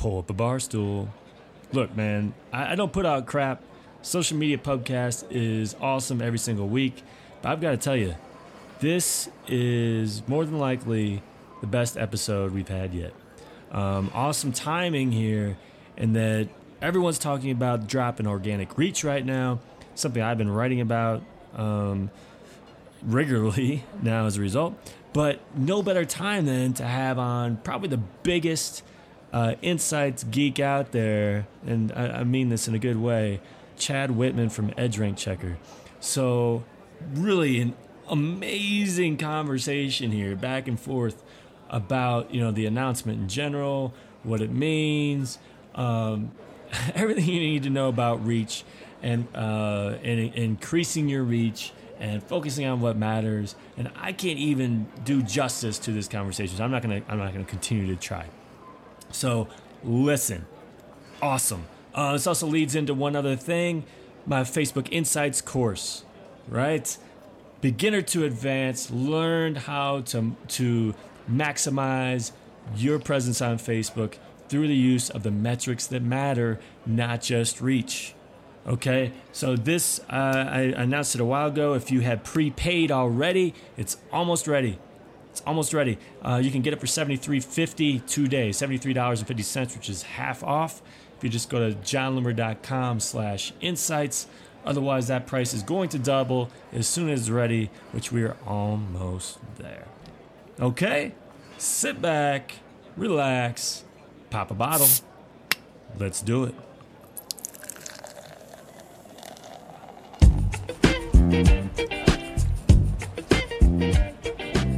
pull up a bar stool. Look, man, I, I don't put out crap. Social Media Pubcast is awesome every single week, but I've got to tell you, this is more than likely the best episode we've had yet. Um, awesome timing here, and that everyone's talking about dropping organic reach right now, something I've been writing about um, regularly now as a result. But no better time than to have on probably the biggest uh, insights geek out there, and I, I mean this in a good way, Chad Whittman from EdgeRank Checker. So, really, an amazing conversation here, back and forth about you know the announcement in general, what it means, um, everything you need to know about reach, and uh, and increasing your reach and focusing on what matters. And I can't even do justice to this conversation. So I'm not gonna I'm not gonna continue to try. So listen, awesome. Uh, this also leads into one other thing, my Facebook Insights course, right? Beginner to advanced, learned how to to maximize your presence on Facebook through the use of the metrics that matter, not just reach. Okay, so this uh, I announced it a while ago. If you had prepaid already, it's almost ready. It's almost ready. Uh, you can get it for $73.50 today, $73.50, which is half off. If you just go to jonloomer.com slash insights. Otherwise, that price is going to double as soon as it's ready, which we are almost there. Okay, sit back, relax, pop a bottle. Let's do it.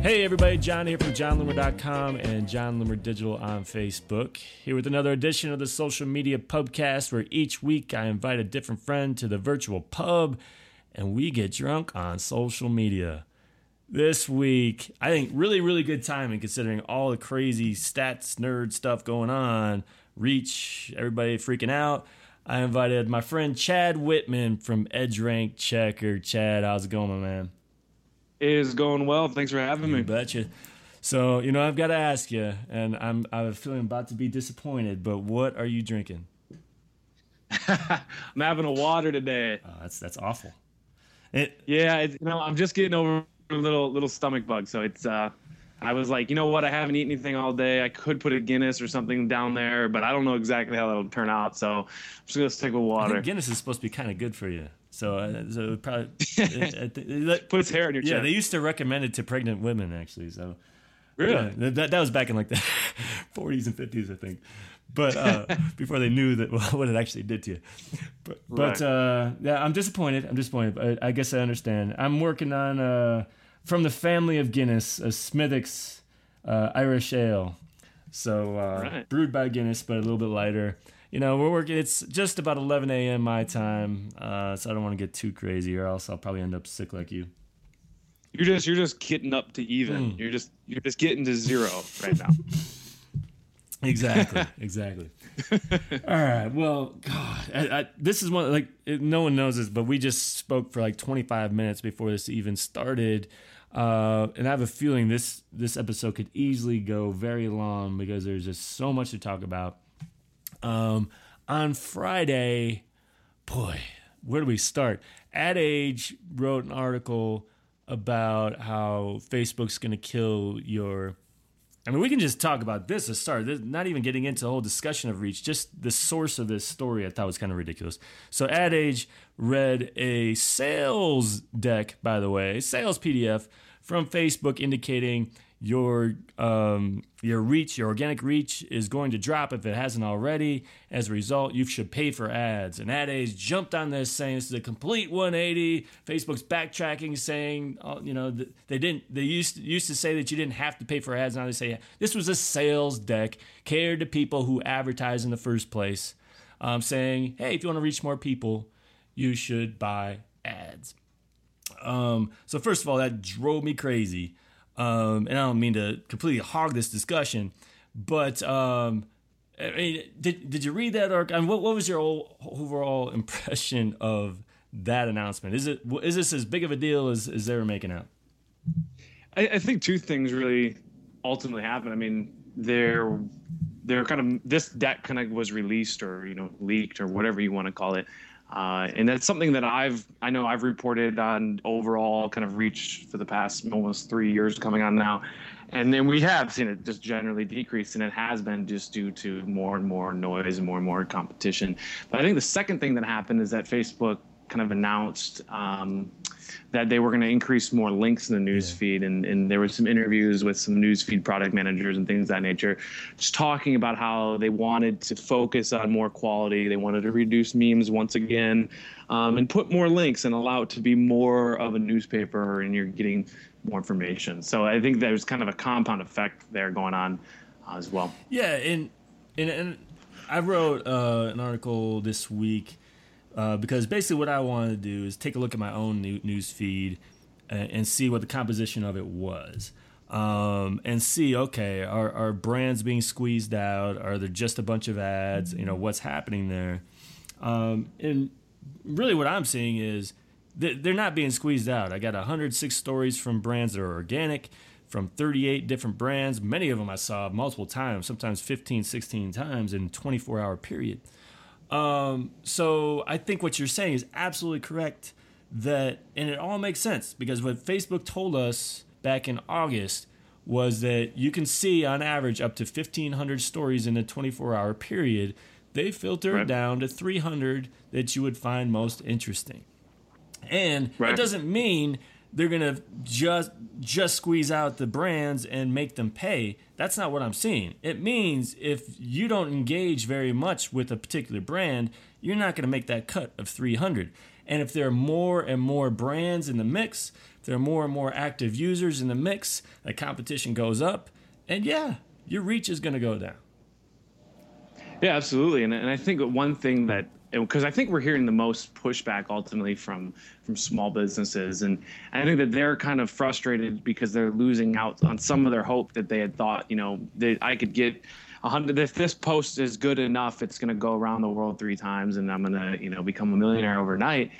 Hey everybody, Jon here from JonLoomer.com and Jon Loomer Digital on Facebook. Here with another edition of the Social Media Pubcast, where each week I invite a different friend to the virtual pub and we get drunk on social media. This week, I think really, really good timing considering all the crazy stats, nerd stuff going on. Reach, everybody freaking out. I invited my friend Chad Whittman from EdgeRank Checker. Chad, how's it going, my man? Is going well. Thanks for having you me. Betcha. So you know, I've got to ask you, and I'm I'm feeling about to be disappointed. But what are you drinking? I'm having a water today. Oh, that's that's awful. It, yeah, it, you know, I'm just getting over a little little stomach bug, so it's. uh I was like, you know what? I haven't eaten anything all day. I could put a Guinness or something down there, but I don't know exactly how that'll turn out. So I'm just gonna stick with water. Guinness is supposed to be kind of good for you. So, uh, so probably puts hair in your yeah. They used to recommend it to pregnant women actually. So really, yeah, that that was back in like the 40s and 50s, I think. But uh, before they knew that well, what it actually did to you. But, right. but uh, yeah, I'm disappointed. I'm disappointed. But I guess I understand. I'm working on uh, from the family of Guinness, a Smithwick's uh, Irish Ale. So uh, right. brewed by Guinness, but a little bit lighter you know, we're working. It's just about 11 a.m. my time, uh, so I don't want to get too crazy, or else I'll probably end up sick like you. You're just you're just getting up to even. Mm. You're just you're just getting to zero right now. exactly. Exactly. All right. Well, God, I, I, this is one like no one knows this, but we just spoke for like 25 minutes before this even started. Uh, and I have a feeling this this episode could easily go very long because there's just so much to talk about. Um, on Friday, boy, where do we start? Ad Age wrote an article about how Facebook's going to kill your. I mean, we can just talk about this to start. not even getting into the whole discussion of reach. Just the source of this story, I thought was kind of ridiculous. So, Ad Age read a sales deck, by the way, sales PDF from Facebook indicating your um, your reach, your organic reach is going to drop if it hasn't already. As a result, you should pay for ads. And Ad Age jumped on this, saying this is a complete 180. Facebook's backtracking, saying uh, you know they didn't. They used to, used to say that you didn't have to pay for ads. Now they say this was a sales deck catered to people who advertise in the first place, um, saying hey, if you want to reach more people, you should buy ads. Um, so first of all, that drove me crazy um, and I don't mean to completely hog this discussion, but um, I mean, did did you read that article? I mean, what what was your overall impression of that announcement? Is it is this as big of a deal as, as they were making out? I, I think two things really ultimately happened. I mean, there they're kind of this deck kind of was released or you know leaked or whatever you want to call it. Uh, and that's something that I've I know I've reported on overall kind of reach for the past almost three years coming on now, and then we have seen it just generally decrease, and it has been just due to more and more noise and more and more competition. But I think the second thing that happened is that Facebook kind of announced um, that they were going to increase more links in the news yeah. feed, and, and there were some interviews with some news feed product managers and things of that nature, just talking about how they wanted to focus on more quality. They wanted to reduce memes once again, um, and put more links and allow it to be more of a newspaper, and you're getting more information. So I think there's kind of a compound effect there going on uh, as well. Yeah, and and, and I wrote uh, an article this week uh, because basically what I wanted to do is take a look at my own news feed and, and see what the composition of it was. Um, and see, okay, are, are brands being squeezed out? Are there just a bunch of ads? You know, what's happening there? Um, and really, what I'm seeing is they're not being squeezed out. I got 106 stories from brands that are organic, from 38 different brands. Many of them I saw multiple times, sometimes 15, 16 times in a 24 hour period. Um, so I think what you're saying is absolutely correct. That and it all makes sense because what Facebook told us back in August was that you can see on average up to 1,500 stories in a 24 hour period. They filter right. down to 300 that you would find most interesting. And right. that doesn't mean they're gonna just just squeeze out the brands and make them pay. That's not what I'm seeing. It means if you don't engage very much with a particular brand, you're not gonna make that cut of 300. And if there are more and more brands in the mix, if there are more and more active users in the mix, the competition goes up, and yeah, your reach is gonna go down. Yeah, absolutely. And, and I think one thing that because I think we're hearing the most pushback ultimately from from small businesses, and I think that they're kind of frustrated because they're losing out on some of their hope that they had thought, you know, that I could get a hundred. If this post is good enough, it's going to go around the world three times, and I'm going to, you know, become a millionaire overnight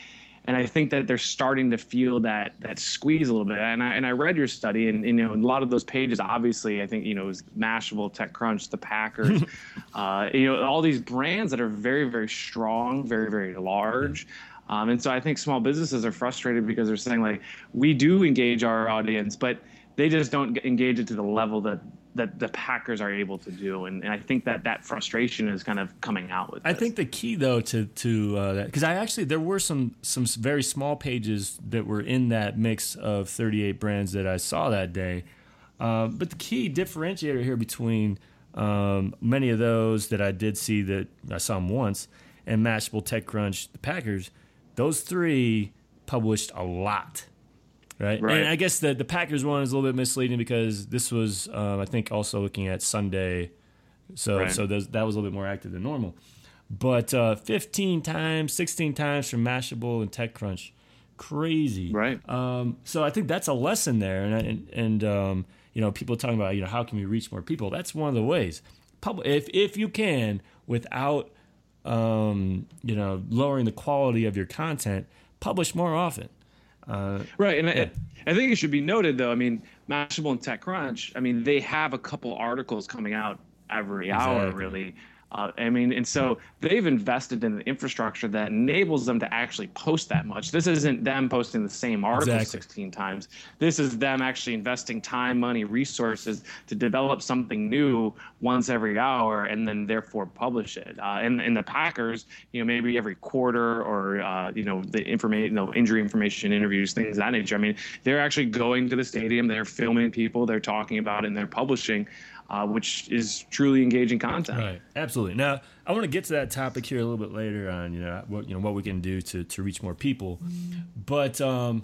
and I think that they're starting to feel that that squeeze a little bit. And I and I read your study, and, and you know a lot of those pages, obviously, I think you know it was Mashable, TechCrunch, the Packers, uh, you know all these brands that are very very strong, very very large. Um, and so I think small businesses are frustrated because they're saying like we do engage our audience, but they just don't engage it to the level that that the Packers are able to do, and, and I think that that frustration is kind of coming out with. I think the key though to to uh, that because I actually there were some some very small pages that were in that mix of 38 brands that I saw that day, uh, but the key differentiator here between um, many of those that I did see that I saw them once and Mashable, TechCrunch, the Packers, those three published a lot right? right? And I guess the the Packers one is a little bit misleading because this was, um, I think, also looking at Sunday, so right. so that was a little bit more active than normal. But uh, 15 times, 16 times from Mashable and TechCrunch, crazy, right? Um, so I think that's a lesson there, and and, and um, you know, people talking about you know how can we reach more people? That's one of the ways. Public, if if you can, without um, you know lowering the quality of your content, publish more often. Uh, right, and yeah. I, I, think it should be noted though. I mean, Mashable and TechCrunch. I mean, they have a couple articles coming out every exactly. hour, really. Uh, I mean, and so they've invested in the infrastructure that enables them to actually post that much. This isn't them posting the same article exactly. 16 times. This is them actually investing time, money, resources to develop something new once every hour and then therefore publish it. Uh, and, and the Packers, you know, maybe every quarter or, uh, you know, the information, you know, injury information, interviews, things of that nature. I mean, they're actually going to the stadium, they're filming people, they're talking about it, and they're publishing uh, which is truly engaging content. Right. Absolutely. Now, I want to get to that topic here a little bit later on. You know what you know what we can do to to reach more people, but um,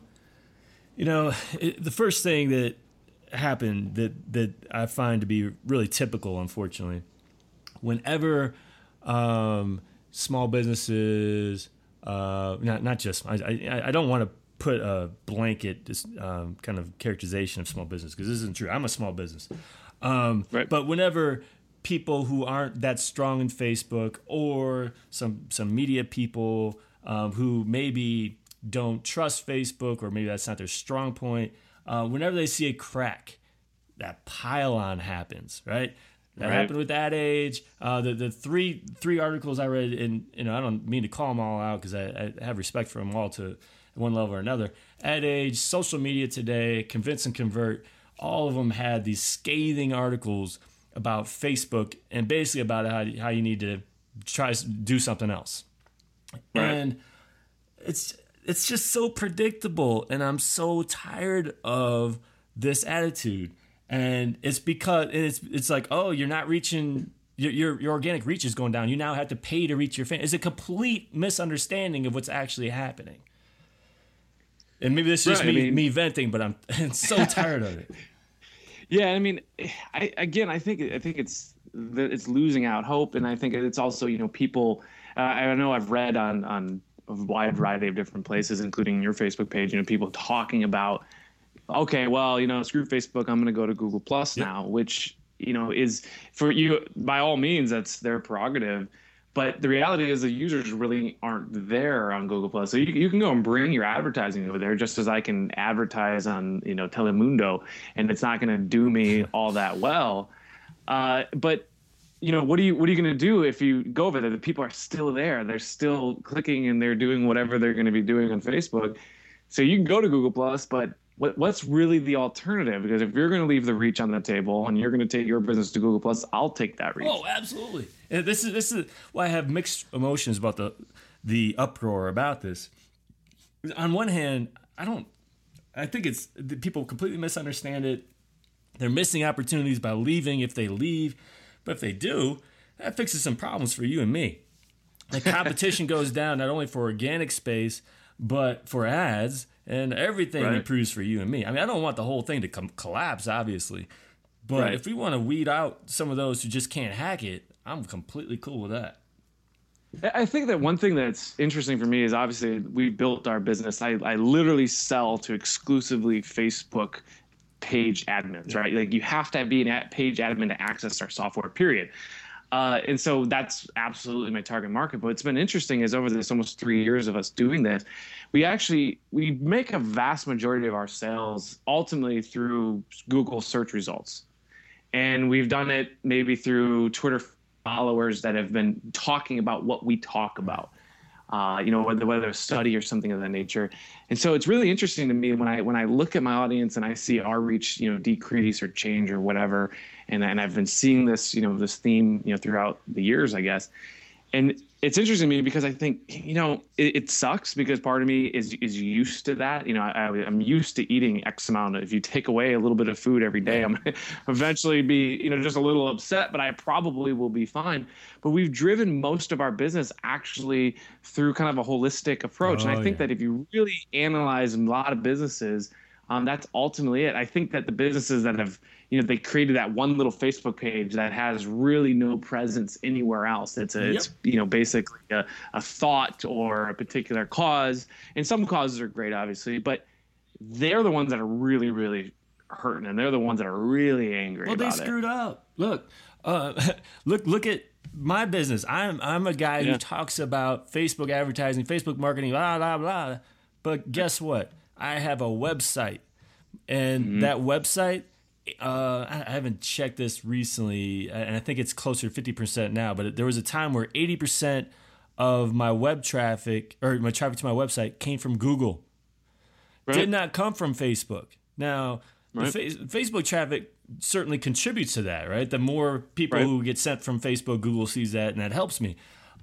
you know it, the first thing that happened that that I find to be really typical, unfortunately, whenever um, small businesses, uh, not not just I I, I don't want to put a blanket um, kind of characterization of small business because this isn't true. I'm a small business. Um, right. But whenever people who aren't that strong in Facebook or some some media people um, who maybe don't trust Facebook or maybe that's not their strong point, uh, whenever they see a crack, that pile on happens, right? That Right. happened with Ad Age. Uh, the the three three articles I read, and you know I don't mean to call them all out because I, I have respect for them all to one level or another. Ad Age, Social Media Today, Convince and Convert, all of them had these scathing articles about Facebook and basically about how how you need to try to do something else. Right. And it's it's just so predictable and I'm so tired of this attitude. And it's because and it's it's like, oh, you're not reaching your, your your organic reach is going down. You now have to pay to reach your fan. It's a complete misunderstanding of what's actually happening. And maybe this is just Right, I me, mean- me venting, but I'm, I'm so tired of it. Yeah, I mean, I again, I think I think it's it's losing out hope, and I think it's also you know people. Uh, I know I've read on on a wide variety of different places, including your Facebook page. You know, people talking about, okay, well, you know, screw Facebook, I'm going to go to Google Plus now, which you know is for you by all means that's their prerogative. But the reality is the users really aren't there on Google Plus. So you, you can go and bring your advertising over there just as I can advertise on, you know, Telemundo and it's not going to do me all that well. Uh, but you know, what are you what are you going to do if you go over there? The people are still there. They're still clicking and they're doing whatever they're going to be doing on Facebook. So you can go to Google Plus, but what, what's really the alternative? Because if you're going to leave the reach on the table and you're going to take your business to Google Plus, I'll take that reach. Oh, absolutely. And this is this is why I have mixed emotions about the the uproar about this. On one hand, I don't. I think it's the people completely misunderstand it. They're missing opportunities by leaving if they leave, but if they do, that fixes some problems for you and me. The competition goes down not only for organic space but for ads, and everything Right. improves for you and me. I mean, I don't want the whole thing to com- collapse, obviously, but Right. if we want to weed out some of those who just can't hack it, I'm completely cool with that. I think that one thing that's interesting for me is obviously we built our business. I, I literally sell to exclusively Facebook page admins, right? Like you have to be an ad- page admin to access our software, period. Uh, and so that's absolutely my target market. But what's been interesting is over this almost three years of us doing this, we actually we make a vast majority of our sales ultimately through Google search results and we've done it maybe through Twitter followers that have been talking about what we talk about. Uh, you know, whether whether a study or something of that nature, and so it's really interesting to me when I when I look at my audience and I see our reach, you know, decrease or change or whatever, and and I've been seeing this, you know, this theme, you know, throughout the years, I guess, and it's interesting to me because I think you know it, it sucks because part of me is is used to that. You know, I, I'm used to eating X amount. Of, If you take away a little bit of food every day, I'm eventually be you know just a little upset, but I probably will be fine. But we've driven most of our business actually through kind of a holistic approach, and Oh, I think yeah. that if you really analyze a lot of businesses. Um, that's ultimately it. I think that the businesses that have, you know, they created that one little Facebook page that has really no presence anywhere else. It's a, Yep. it's you know basically a, a thought or a particular cause and some causes are great obviously but they're the ones that are really really hurting and they're the ones that are really angry Well, they about it screwed up. Look, uh, look, look at my business. I'm I'm a guy Yeah. who talks about Facebook advertising, Facebook marketing, blah blah blah. But guess what? I have a website, and Mm-hmm. that website. Uh, I haven't checked this recently, and I think it's closer to fifty percent now. But there was a time where eighty percent of my web traffic or my traffic to my website came from Google Right. did not come from Facebook. Now, Right. fa- Facebook traffic certainly contributes to that, right? The more people Right. who get sent from Facebook, Google sees that, and that helps me.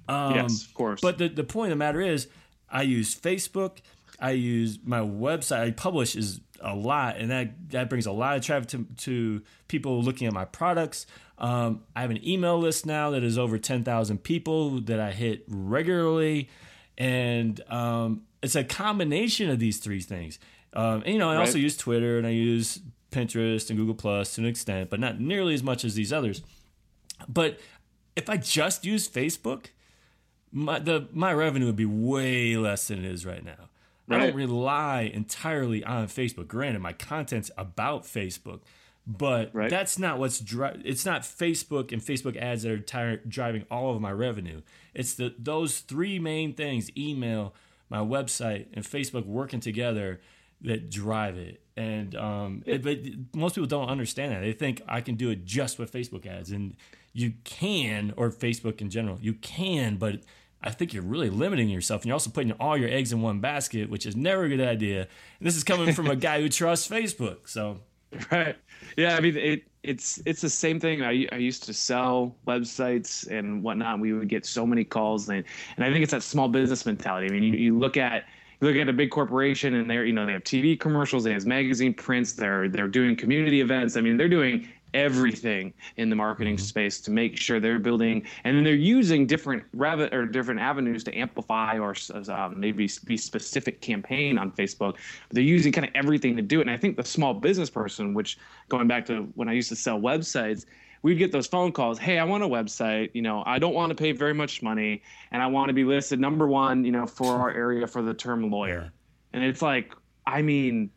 Um, yes of course But the, the point of the matter is, I use Facebook, I use my website, I publish is a lot, and that, that brings a lot of traffic to, to people looking at my products. Um, I have an email list now that is over 10,000 people that I hit regularly. And um, it's a combination of these three things. Um, and, you know, I also use Twitter and I use Pinterest and Google Plus to an extent, but not nearly as much as these others. But if I just use Facebook, my the my revenue would be way less than it is right now. I don't rely entirely on Facebook. Granted, my content's about Facebook, but Right. that's not what's dri- it's not Facebook and Facebook ads that are tir- driving all of my revenue. It's the those three main things: email, my website, and Facebook working together. that drive it. And um, it, but most people don't understand that. They think I can do it just with Facebook ads, and you can, or Facebook in general, you can, but I think you're really limiting yourself, and you're also putting all your eggs in one basket, which is never a good idea. And this is coming from a guy who trusts Facebook, so. Right. Yeah. I mean, it, it's it's the same thing. I, I used to sell websites and whatnot. We would get so many calls, and and I think it's that small business mentality. I mean, you, you look at you look at a big corporation and they're you know they have TV commercials, they have magazine prints, they're they're doing community events. I mean, they're doing everything in the marketing mm-hmm. space to make sure they're building and then they're using different rabbit or different avenues to amplify or um, maybe be specific campaign on facebook. But they're using kind of everything to do it and i think the small business person which going back to when i used to sell websites we'd get those phone calls hey i want a website you know i don't want to pay very much money and i want to be listed number one you know for our area for the term lawyer. And it's like i mean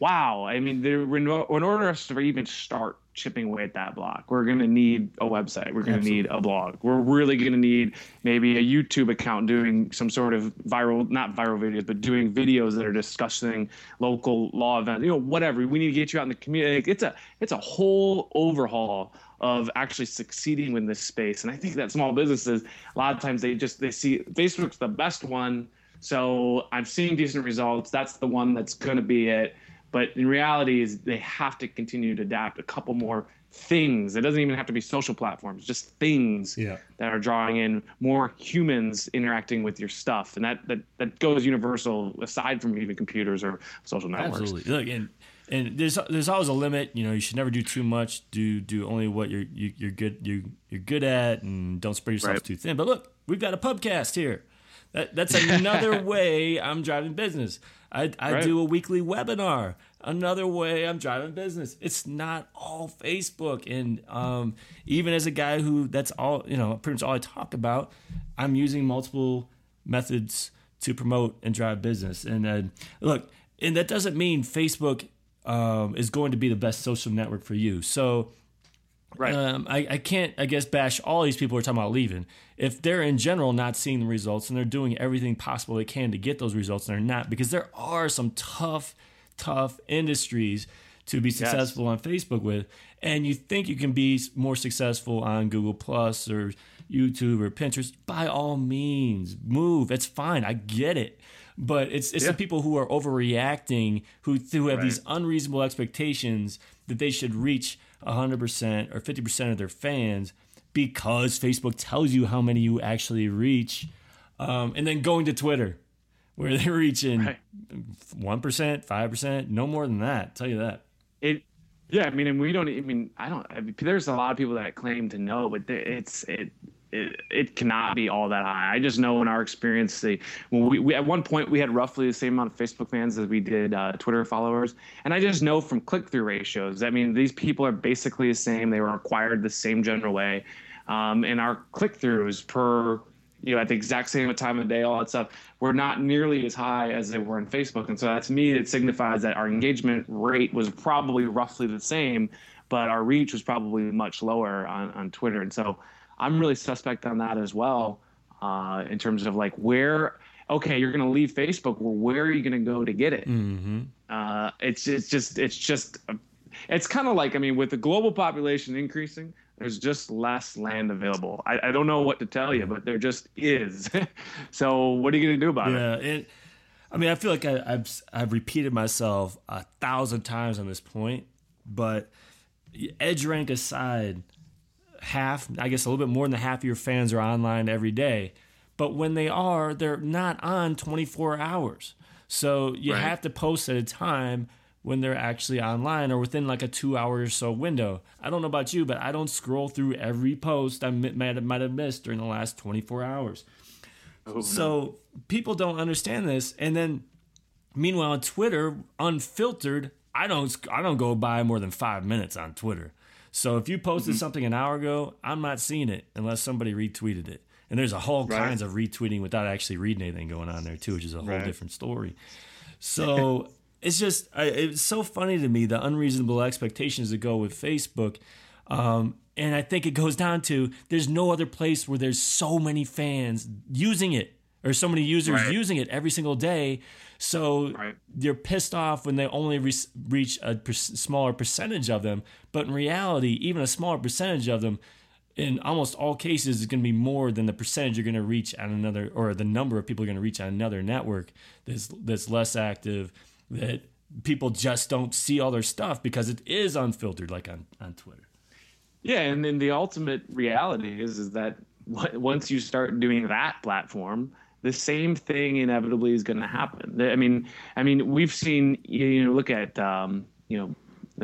wow i mean there, in order for us to even start chipping away at that block. We're going to need a website. We're going to need a blog. We're really going to need maybe a YouTube account doing some sort of viral, not viral videos, but doing videos that are discussing local law events. You know, whatever. We need to get you out in the community. It's a it's a whole overhaul of actually succeeding in this space. And I think that small businesses a lot of times they just they see Facebook's the best one. So I'm seeing decent results. That's the one that's going to be it but in reality, is they have to continue to adapt a couple more things. It doesn't even have to be social platforms, just things yeah. that are drawing in more humans interacting with your stuff, and that that that goes universal aside from even computers or social networks. Absolutely. Look, and and there's there's always a limit. You know, you should never do too much. Do do only what you're you, are you are good you you're good at, and don't spread yourself right. too thin. But look, we've got a pubcast here. That that's another way I'm driving business. I, I right. do a weekly webinar. Another way I'm driving business. It's not all Facebook. And um, even as a guy who that's all, you know, pretty much all I talk about, I'm using multiple methods to promote and drive business. And uh, look, and that doesn't mean Facebook um, is going to be the best social network for you. So Right. Um, I, I can't, I guess, bash all these people who are talking about leaving. If they're in general not seeing the results and they're doing everything possible they can to get those results, and they're not, because there are some tough, tough industries to be successful yes. on Facebook with, and you think you can be more successful on Google Plus or YouTube or Pinterest, by all means, move. It's fine. I get it. But it's it's yeah. the people who are overreacting, who who have right. these unreasonable expectations that they should reach 100% or 50% of their fans because Facebook tells you how many you actually reach. Um, and then going to Twitter, where they're reaching. 1%, 5%, no more than that. I'll tell you that. It, yeah, I mean, and we don't. I mean, I don't. I mean, there's a lot of people that claim to know, but it's it it, it cannot be all that high. I just know in our experience, the when we, we, at one point we had roughly the same amount of Facebook fans as we did uh, Twitter followers, and I just know from click through ratios. I mean, these people are basically the same. They were acquired the same general way, um, and our click throughs per you know at the exact same time of day, all that stuff, were not nearly as high as they were in Facebook. And so that to me, it signifies that our engagement rate was probably roughly the same, but our reach was probably much lower on on Twitter. And so I'm really suspect on that as well, uh, in terms of like where. Okay, you're going to leave Facebook. Well, where are you going to go to get it? Mm-hmm. Uh, it's it's just it's just it's kind of like I mean, with the global population increasing, there's just less land available. I, I don't know what to tell you, but there just is. so what are you going to do about yeah, it? it? I mean, I feel like I, have I've repeated myself a thousand times on this point, but edge rank aside, half, I guess a little bit more than half of your fans are online every day. But when they are, they're not on 24 hours. So you right. have to post at a time when they're actually online or within like a two hour or so window. I don't know about you, but I don't scroll through every post I might have, might have missed during the last 24 hours. Oh, so no. people don't understand this. And then meanwhile, on Twitter, unfiltered, I don't I don't go by more than five minutes on Twitter. So if you posted mm-hmm. something an hour ago, I'm not seeing it unless somebody retweeted it. And there's a whole right. kinds of retweeting without actually reading anything going on there too, which is a whole right. different story. So it's just it's so funny to me the unreasonable expectations that go with Facebook. Um, and I think it goes down to there's no other place where there's so many fans using it or so many users Right. using it every single day. So Right. you're pissed off when they only re- reach a per- smaller percentage of them. But in reality, even a smaller percentage of them, in almost all cases, is going to be more than the percentage you're going to reach on another, or the number of people you're going to reach on another network that's that's less active. That people just don't see all their stuff because it is unfiltered, like on on Twitter. Yeah, and then the ultimate reality is is that once you start doing that platform, the same thing inevitably is going to happen. I mean, I mean, we've seen you know look at um, you know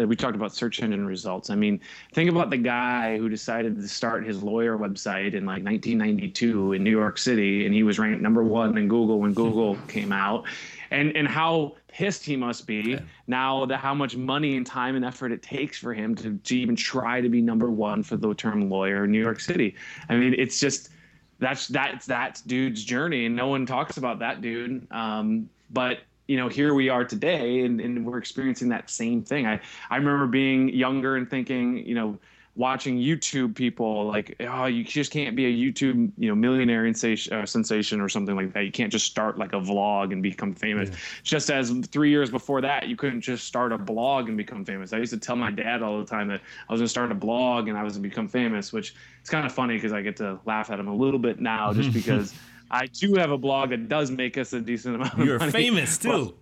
we talked about search engine results. I mean, think about the guy who decided to start his lawyer website in like 1992 in New York City, and he was ranked number one in Google when Google came out, and and how pissed he must be now that how much money and time and effort it takes for him to, to even try to be number one for the term lawyer in New York City. I mean, it's just that's that's that dude's journey, and no one talks about that dude. Um, but you know, here we are today, and, and we're experiencing that same thing. I I remember being younger and thinking, you know, watching YouTube people like, oh, you just can't be a YouTube, you know, millionaire sensation, uh, sensation or something like that. You can't just start like a vlog and become famous. Just as three years before that, you couldn't just start a blog and become famous. I used to tell my dad all the time that I was going to start a blog and I was going to become famous, which is kind of funny because I get to laugh at him a little bit now just because I do have a blog that does make us a decent amount of You're money. famous too.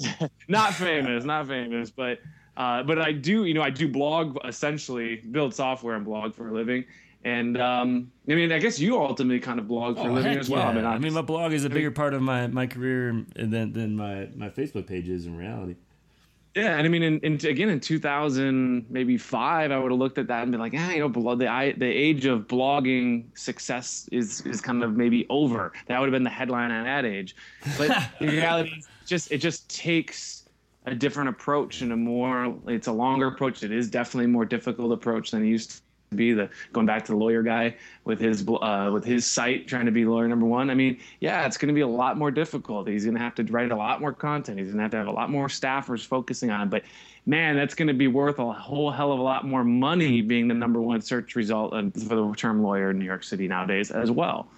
not famous, not famous, but uh, but I do, you know, I do blog essentially, build software and blog for a living. And um, I mean, I guess you ultimately kind of blog for a Oh, living as well. I mean. I, I mean, my blog is a bigger part of my, my career than, than my, my Facebook page is in reality. yeah, and I mean, in, in again in 2000, maybe five, I would have looked at that and been like, ah, you know, the I, the age of blogging success is is kind of maybe over. That would have been the headline on that age. But in reality, just it just takes a different approach and a more it's a longer approach. It is definitely a more difficult approach than it used to be. The going back to the lawyer guy with his uh, with his site trying to be lawyer number one. I mean, yeah, it's going to be a lot more difficult. He's going to have to write a lot more content. He's going to have to have a lot more staffers focusing on. But man, that's going to be worth a whole hell of a lot more money being the number one search result for the term lawyer in New York City nowadays as well.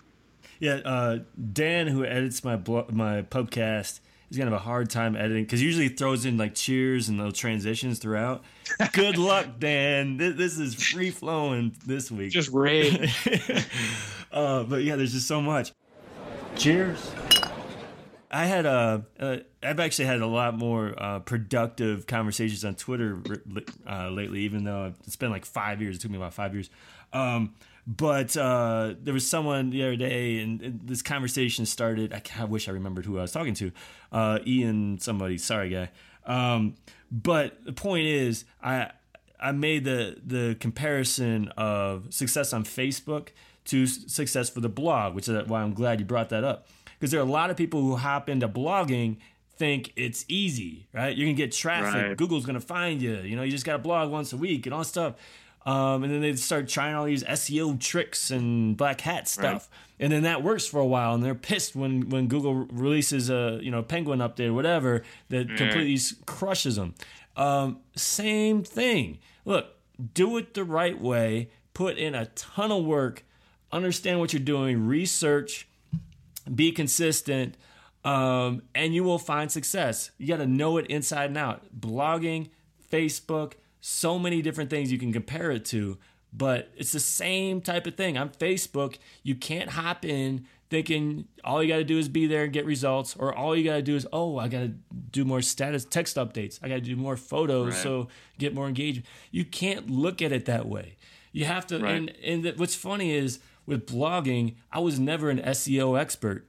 Yeah, uh, Dan, who edits my my podcast, he's gonna have a hard time editing because usually he throws in like cheers and little transitions throughout. Good luck, Dan. This, this is free flowing this week. Just rage. uh, but yeah, there's just so much. Cheers. I had a, uh, I've actually had a lot more uh, productive conversations on Twitter uh, lately, even though it's been like five years. It took me about five years. Um, but uh, there was someone the other day, and, and this conversation started. I, I wish I remembered who I was talking to. Uh, Ian, somebody. Sorry, guy. Um, but the point is, I I made the the comparison of success on Facebook to success for the blog, which is why I'm glad you brought that up. Because there are a lot of people who hop into blogging think it's easy, right? You're gonna get traffic. Right. Google's gonna find you. You know, you just got to blog once a week and all that stuff. Um, and then they start trying all these SEO tricks and black hat stuff, and then that works for a while. And they're pissed when when Google releases a you know Penguin update or whatever that completely crushes them. Um, same thing. Look, do it the right way. Put in a ton of work. Understand what you're doing. Research be consistent, um, and you will find success. You got to know it inside and out. Blogging, Facebook, so many different things you can compare it to, but it's the same type of thing. On Facebook, you can't hop in thinking all you got to do is be there and get results, or all you got to do is, oh, I got to do more status text updates. I got to do more photos Right. so get more engagement. You can't look at it that way. You have to, Right. and, and the, what's funny is with blogging, I was never an SEO expert,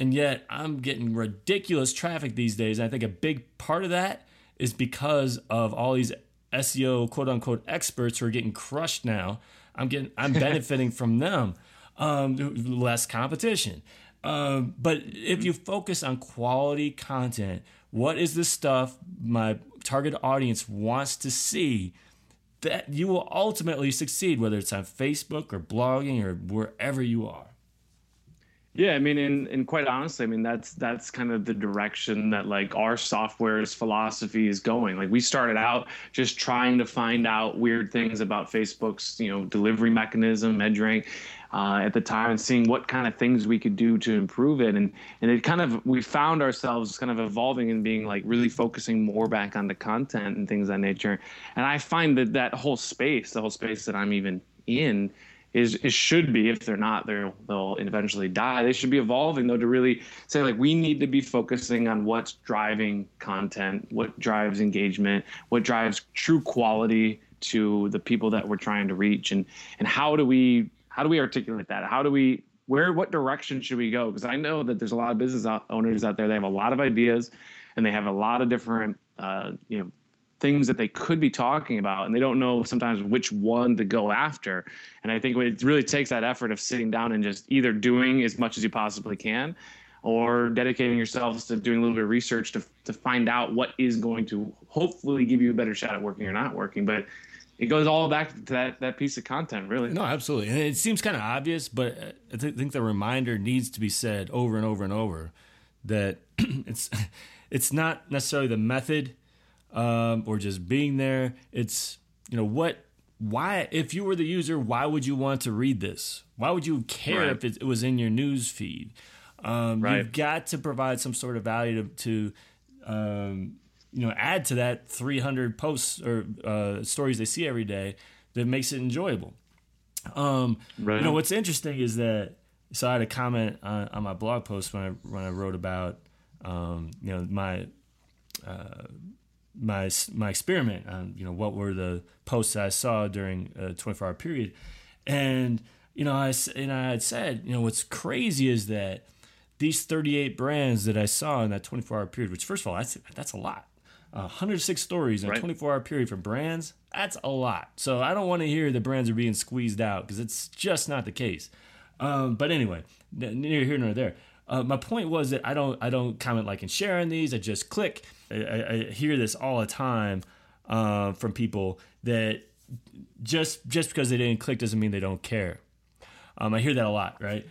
and yet I'm getting ridiculous traffic these days. And I think a big part of that is because of all these SEO quote unquote experts who are getting crushed now. I'm getting, I'm benefiting from them. Um, less competition. Um, but if you focus on quality content, what is the stuff my target audience wants to see? that you will ultimately succeed, whether it's on Facebook or blogging or wherever you are. Yeah, I mean, and, and quite honestly, I mean that's that's kind of the direction that like our software's philosophy is going. Like we started out just trying to find out weird things about Facebook's you know delivery mechanism, EdgeRank, uh, at the time, and seeing what kind of things we could do to improve it. And and it kind of we found ourselves kind of evolving and being like really focusing more back on the content and things of that nature. And I find that that whole space, the whole space that I'm even in is it should be if they're not they'll they'll eventually die. They should be evolving though to really say like we need to be focusing on what's driving content what drives engagement what drives true quality to the people that we're trying to reach. And and how do we how do we articulate that? How do we where what direction should we go? Because i know that there's a lot of business owners out there. They have a lot of ideas and they have a lot of different uh, you know things that they could be talking about and they don't know sometimes which one to go after. And i think it really takes that effort of sitting down and just either doing as much as you possibly can or dedicating yourselves to doing a little bit of research to, to find out what is going to hopefully give you a better shot at working or not working. But it goes all back to that, that piece of content really. No absolutely. And it seems kind of obvious but i think the reminder needs to be said over and over and over that it's it's not necessarily the method um, or just being there. It's you know what why if you were the user why would you want to read this why would you care right. if it, it, was in your news feed um, right. you've got to provide some sort of value to, to um, you know add to that 300 posts or uh, stories they see every day that makes it enjoyable um, right. you know what's interesting is that so i had a comment on, on my blog post when i when i wrote about um, you know my uh, my my experiment on you know what were the posts I saw during a 24 hour period, and you know I and I had said you know what's crazy is that these 38 brands that I saw in that 24 hour period, which first of all that's that's a lot, uh, 106 stories in right. a 24 hour period for brands, that's a lot. So I don't want to hear the brands are being squeezed out because it's just not the case. Um, but anyway, neither here nor there. Uh, my point was that I don't I don't comment like and share on these. I just click. I, I hear this all the time uh, from people that just just because they didn't click doesn't mean they don't care. Um, I hear that a lot, right?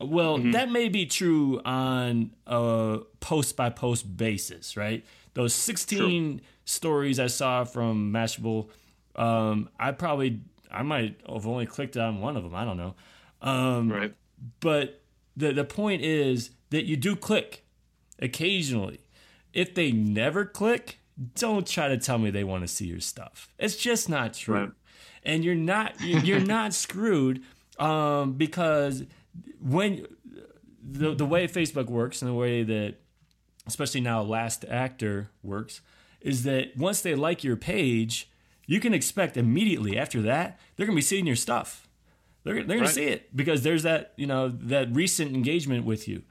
Well, mm-hmm. that may be true on a post by post basis, right? Those 16 True. stories I saw from Mashable, um, I probably I might have only clicked on one of them. I don't know. Um, right. But the the point is that you do click occasionally. If they never click, don't try to tell me they want to see your stuff. It's just not true. Right. And you're not you're not screwed um, because when the the way Facebook works and the way that especially now Last Actor works is that once they like your page, you can expect immediately after that they're going to be seeing your stuff. They're, they're going right. to see it because there's that, you know, that recent engagement with you.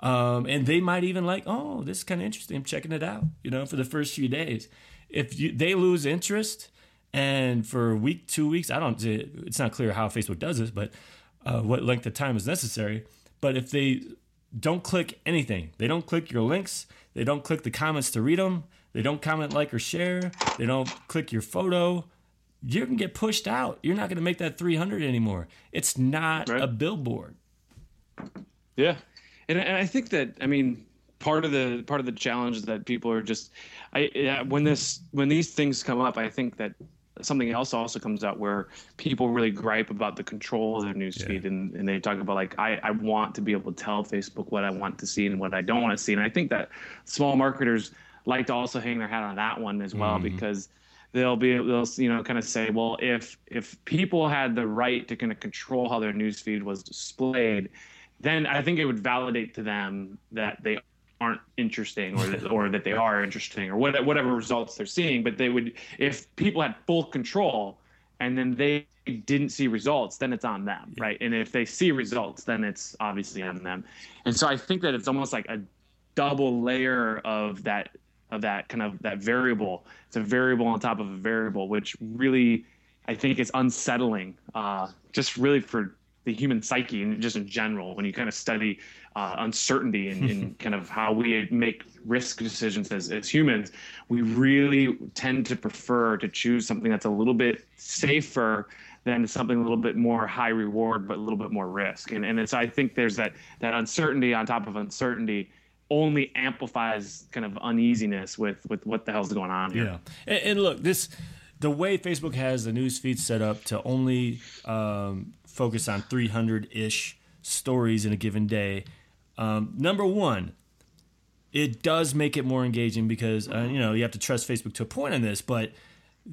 Um, and they might even like, oh, this is kind of interesting. I'm checking it out, you know, for the first few days. If you, they lose interest and for a week, two weeks, I don't, it's not clear how Facebook does this, but uh, what length of time is necessary. But if they don't click anything, they don't click your links, they don't click the comments to read them, they don't comment, like, or share, they don't click your photo, you can get pushed out. You're not going to make that 300 anymore. It's not right. a billboard. Yeah, and, and I think that I mean part of the part of the challenge is that people are just I when this when these things come up, I think that something else also comes out where people really gripe about the control of their newsfeed yeah. and, and they talk about like I, I want to be able to tell Facebook what I want to see and what I don't want to see. And I think that small marketers like to also hang their hat on that one as well mm-hmm. because they'll be they'll you know kind of say well if if people had the right to kind of control how their newsfeed was displayed then i think it would validate to them that they aren't interesting or that, or that they are interesting or what, whatever results they're seeing. But they would if people had full control and then they didn't see results then it's on them right? And if they see results then it's obviously on them. And so i think that it's almost like a double layer of that of that kind of that variable. It's a variable on top of a variable, which really I think is unsettling, uh, just really for the human psyche and just in general when you kind of study uh, uncertainty and, and kind of how we make risk decisions as, as humans we really tend to prefer to choose something that's a little bit safer than something a little bit more high reward but a little bit more risk. And and it's I think there's that that uncertainty on top of uncertainty only amplifies kind of uneasiness with with what the hell's going on here. Yeah, and, and look, this the way Facebook has the news feed set up to only um, focus on 300 ish stories in a given day. Um, number one, it does make it more engaging because uh, you know you have to trust Facebook to a point on this, but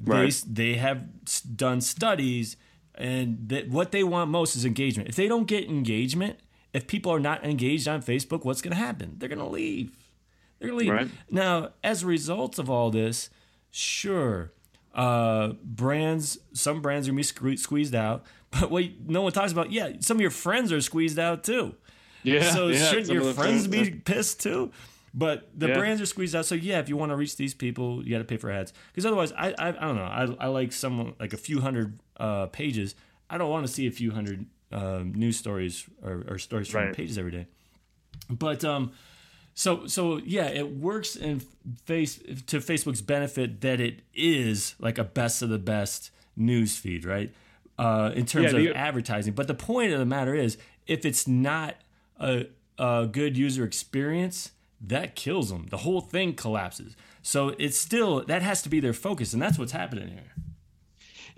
right. they they have done studies and that what they want most is engagement. If they don't get engagement, if people are not engaged on Facebook, what's going to happen? They're going to leave. They're going to leave. Right. Now, as a result of all this, sure, uh, brands, some brands are going to be squeezed out, but what no one talks about, yeah, some of your friends are squeezed out too. Yeah. So yeah, shouldn't your friends be pissed too? But the yeah. brands are squeezed out. So yeah, if you want to reach these people, you got to pay for ads. Because otherwise, I, I, I don't know. I, I like someone like a few hundred uh, pages. I don't want to see a few hundred um, news stories or, or stories from right. pages every day. But um, so so yeah, it works in face to Facebook's benefit that it is like a best of the best news feed, right? Uh, in terms yeah, of advertising. But the point of the matter is, if it's not a, a good user experience, that kills them. The whole thing collapses. So it's still that has to be their focus, and that's what's happening here.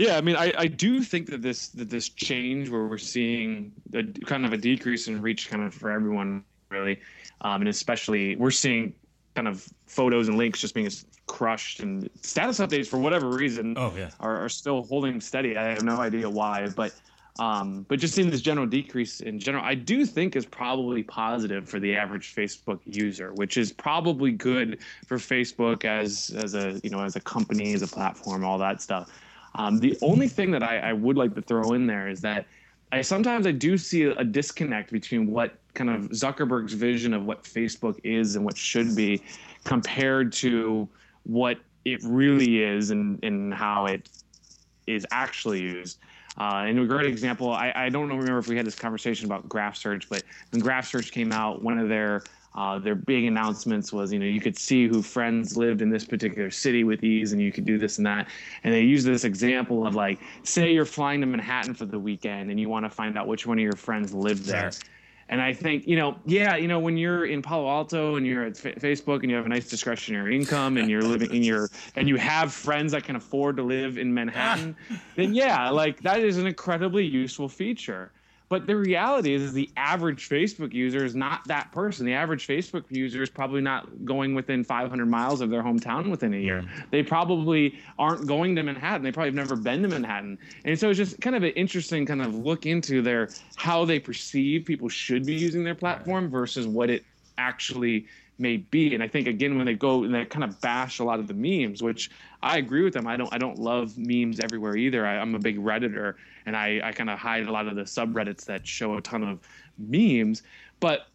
Yeah, I mean, I, I do think that this that this change where we're seeing a kind of a decrease in reach, kind of for everyone, really, um, and especially we're seeing kind of photos and links just being crushed, and status updates for whatever reason, oh yeah, are, are still holding steady. I have no idea why, but um, but just seeing this general decrease in general, I do think is probably positive for the average Facebook user, which is probably good for Facebook as as a you know as a company, as a platform, all that stuff. Um, the only thing that I, I would like to throw in there is that I sometimes I do see a disconnect between what kind of Zuckerberg's vision of what Facebook is and what should be compared to what it really is and, and how it is actually used. Uh, and a great example, I, I don't remember if we had this conversation about Graph Search, but when Graph Search came out, one of their uh, their big announcements was, you know, you could see who friends lived in this particular city with ease, and you could do this and that. And they use this example of like, say you're flying to Manhattan for the weekend, and you want to find out which one of your friends lived there. And I think, you know, yeah, you know, when you're in Palo Alto and you're at F- Facebook and you have a nice discretionary income and you're living in your and you have friends that can afford to live in Manhattan, ah. then yeah, like that is an incredibly useful feature. But the reality is, is the average Facebook user is not that person. The average Facebook user is probably not going within 500 miles of their hometown within a year. They probably aren't going to Manhattan. They probably have never been to Manhattan. And so it's just kind of an interesting kind of look into their how they perceive people should be using their platform versus what it actually may be. And I think again when they go and they kind of bash a lot of the memes, which I agree with them. I don't I don't love memes everywhere either. I, am a big redditor, and I I kind of hide a lot of the subreddits that show a ton of memes, but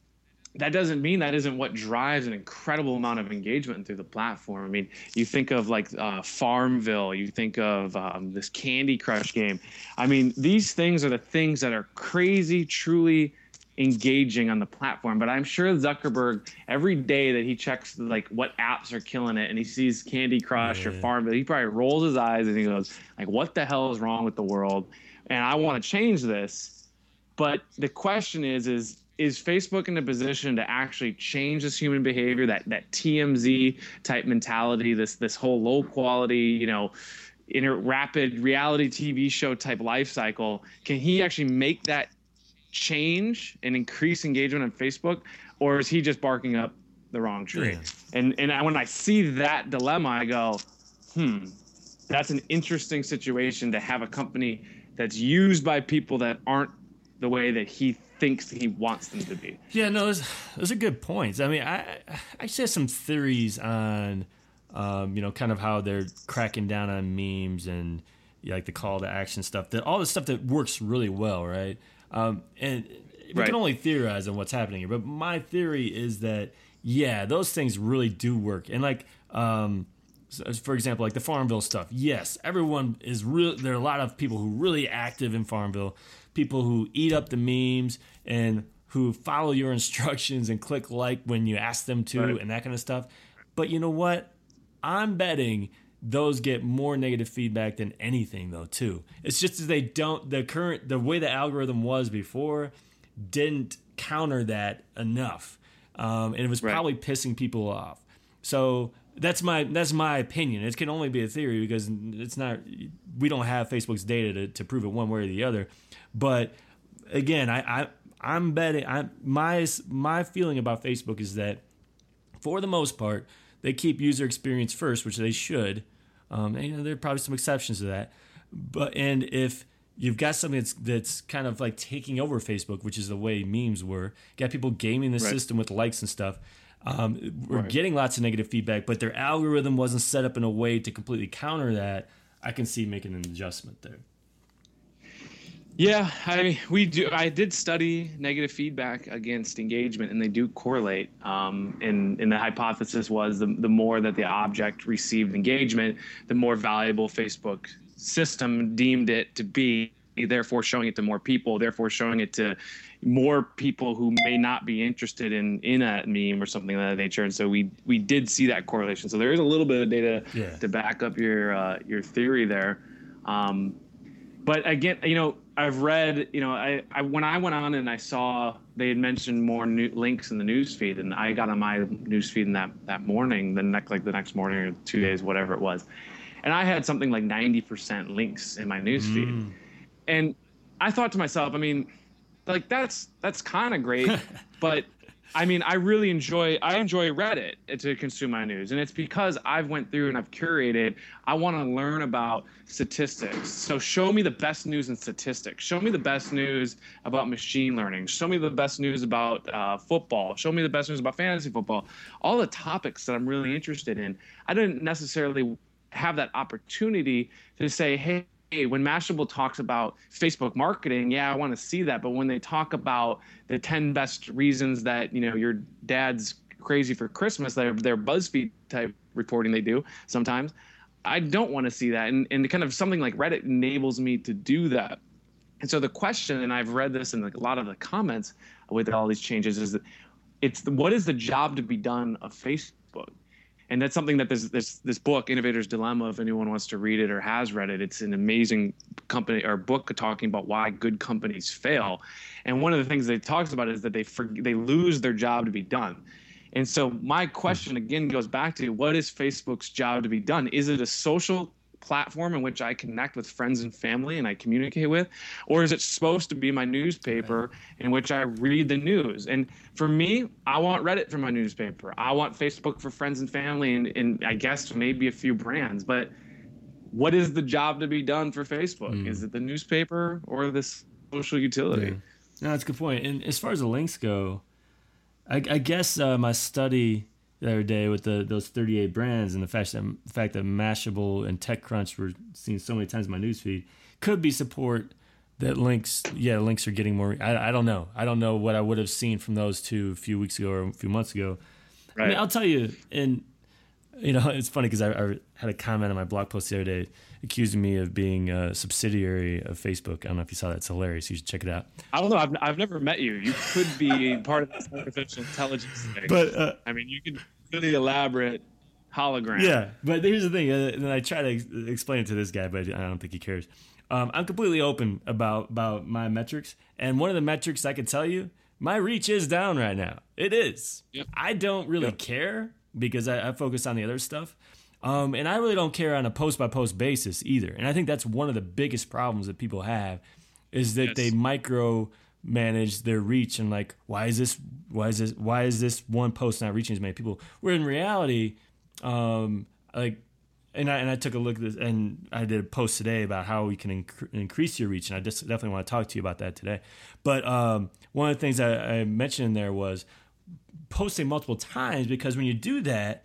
that doesn't mean that isn't what drives an incredible amount of engagement through the platform. I mean, you think of like uh, Farmville, you think of um, this Candy Crush game. I mean, these things are the things that are crazy, truly engaging on the platform. But I'm sure Zuckerberg, every day that he checks like what apps are killing it, and he sees Candy Crush yeah. or Farm, he probably rolls his eyes and he goes, like, "What the hell is wrong with the world?" And I want to change this. But the question is, is is Facebook in a position to actually change this human behavior, that that TMZ type mentality, this this whole low quality, you know, in a rapid reality TV show type life cycle? Can he actually make that change and increase engagement on Facebook, or is he just barking up the wrong tree? Yeah. And and when I see that dilemma, I go, hmm, that's an interesting situation to have a company that's used by people that aren't the way that he thinks he wants them to be. Yeah, no, those, those are good points. I mean, I I actually have some theories on, um, you know, kind of how they're cracking down on memes and like the call to action stuff. That all the stuff that works really well, right? Um, and we right. can only theorize on what's happening here, but my theory is that yeah, those things really do work. And like, um, for example, like the Farmville stuff. Yes, everyone is real. There are a lot of people who are really active in Farmville, people who eat up the memes and who follow your instructions and click like when you ask them to right. and that kind of stuff. But you know what? I'm betting those get more negative feedback than anything though too it's just that they don't the current the way the algorithm was before didn't counter that enough um, and it was Right. probably pissing people off so that's my that's my opinion it can only be a theory because it's not we don't have facebook's data to, to prove it one way or the other but again i, I i'm betting i my my feeling about facebook is that for the most part, they keep user experience first, which they should. Um, and, you know, there are probably some exceptions to that. But and if you've got something that's that's kind of like taking over Facebook, which is the way memes were, got people gaming the Right. system with likes and stuff. Um, we're Right. getting lots of negative feedback, but their algorithm wasn't set up in a way to completely counter that. I can see making an adjustment there. Yeah, I we do. I did study negative feedback against engagement, and they do correlate. Um, and and the hypothesis was the the more that the object received engagement, the more valuable Facebook system deemed it to be. Therefore, showing it to more people. Therefore, showing it to more people who may not be interested in in a meme or something of that nature. And so we we did see that correlation. So there is a little bit of data Yeah. to back up your uh, your theory there. Um, but again, you know, I've read, you know, I, I when I went on and I saw they had mentioned more new links in the news feed, and I got on my news feed in that that morning, the next like the next morning or two days, whatever it was, and I had something like ninety percent links in my news feed, and I thought to myself, I mean, like that's that's kind of great, but I mean, I really enjoy I enjoy Reddit to consume my news, and it's because I've went through and I've curated. I want to learn about statistics. So show me the best news in statistics. Show me the best news about machine learning. Show me the best news about uh, football. Show me the best news about fantasy football. All the topics that I'm really interested in. I didn't necessarily have that opportunity to say, hey. Hey, when Mashable talks about Facebook marketing, yeah, I want to see that. But when they talk about the 10 best reasons that, you know, your dad's crazy for Christmas, their, their BuzzFeed type reporting they do sometimes, I don't want to see that. And, and kind of something like Reddit enables me to do that. And so the question, and I've read this in a lot of the comments with all these changes, is that it's the, what is the job to be done of Facebook? And that's something that this this this book, Innovator's Dilemma, if anyone wants to read it or has read it, it's an amazing company or book talking about why good companies fail. And one of the things they talks about is that they for, they lose their job to be done. And so my question again goes back to what is Facebook's job to be done? Is it a social platform in which I connect with friends and family and I communicate with? Or is it supposed to be my newspaper in which I read the news? And for me, I want Reddit for my newspaper. I want Facebook for friends and family and, and I guess maybe a few brands. But what is the job to be done for Facebook? Is it the newspaper or this social utility? No, that's a good point. And as far as the links go, I, I guess uh, my study the other day with the those 38 brands and the fact that the fact that Mashable and TechCrunch were seen so many times in my newsfeed could be support that links. Yeah, links are getting more. I, I don't know. I don't know what I would have seen from those two a few weeks ago or a few months ago. I mean, I'll tell you, and you know, it's funny because I, I had a comment on my blog post the other day accusing me of being a subsidiary of Facebook. I don't know if you saw that. It's hilarious. You should check it out. I don't know. I've, I've never met you. You could be part of this artificial intelligence thing. But uh, I mean, you could really elaborate hologram. Yeah, but here's the thing, uh, and I try to ex- explain it to this guy, but I don't think he cares. Um, I'm completely open about about my metrics, and one of the metrics I can tell you, my reach is down right now. It is. Yep. I don't really Yep. care because I, I focus on the other stuff, um, and I really don't care on a post by post basis either. And I think that's one of the biggest problems that people have is that Yes. they micro manage their reach and like why is this why is this why is this one post not reaching as many people where in reality um like and I, and I took a look at this and I did a post today about how we can inc- increase your reach and I just definitely want to talk to you about that today but um, one of the things I, I mentioned in there was posting multiple times because when you do that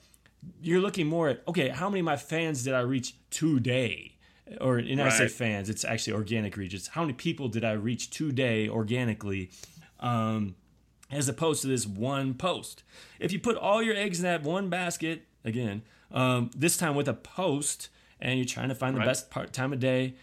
you're looking more at okay how many of my fans did I reach today or and I say fans it's actually organic reach it's how many people did I reach today organically um, as opposed to this one post. If you put all your eggs in that one basket, again, um, this time with a post, and you're trying to find the best part time of day,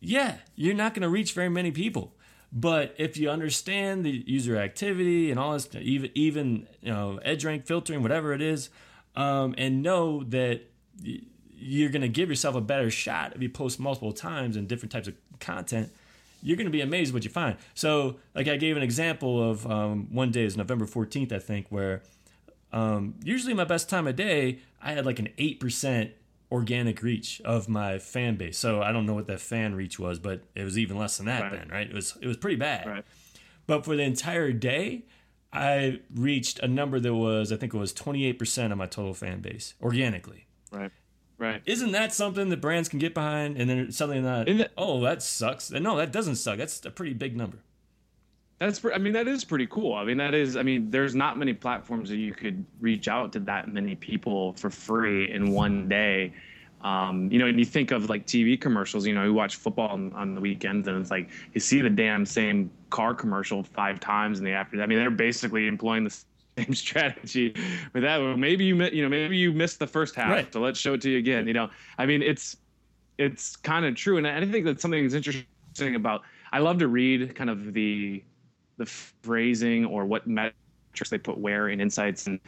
yeah, you're not going to reach very many people. But if you understand the user activity and all this, even even you know edge rank filtering, whatever it is, um, and know that you're going to give yourself a better shot if you post multiple times and different types of content you're going to be amazed what you find. So like i gave an example of um, one day is november 14th i think where um, usually my best time of day i had like an 8% organic reach of my fan base so i don't know what that fan reach was but it was even less than that right. then right it was it was pretty bad right. but for the entire day i reached a number that was i think it was 28% of my total fan base organically right Right. Isn't that something that brands can get behind? And then something that, that oh, that sucks. No, that doesn't suck. That's a pretty big number. That's, I mean, that is pretty cool. I mean, that is, I mean, there's not many platforms that you could reach out to that many people for free in one day. Um, you know, and you think of like TV commercials, you know, you watch football on, on, the weekends and it's like you see the damn same car commercial five times in the afternoon. I mean, they're basically employing the same strategy with that. Well, maybe you you know maybe you missed the first half, right. so let's show it to you again. You know, I mean it's it's kind of true, and I think that something that's interesting about I love to read kind of the the phrasing or what metrics they put where in insights and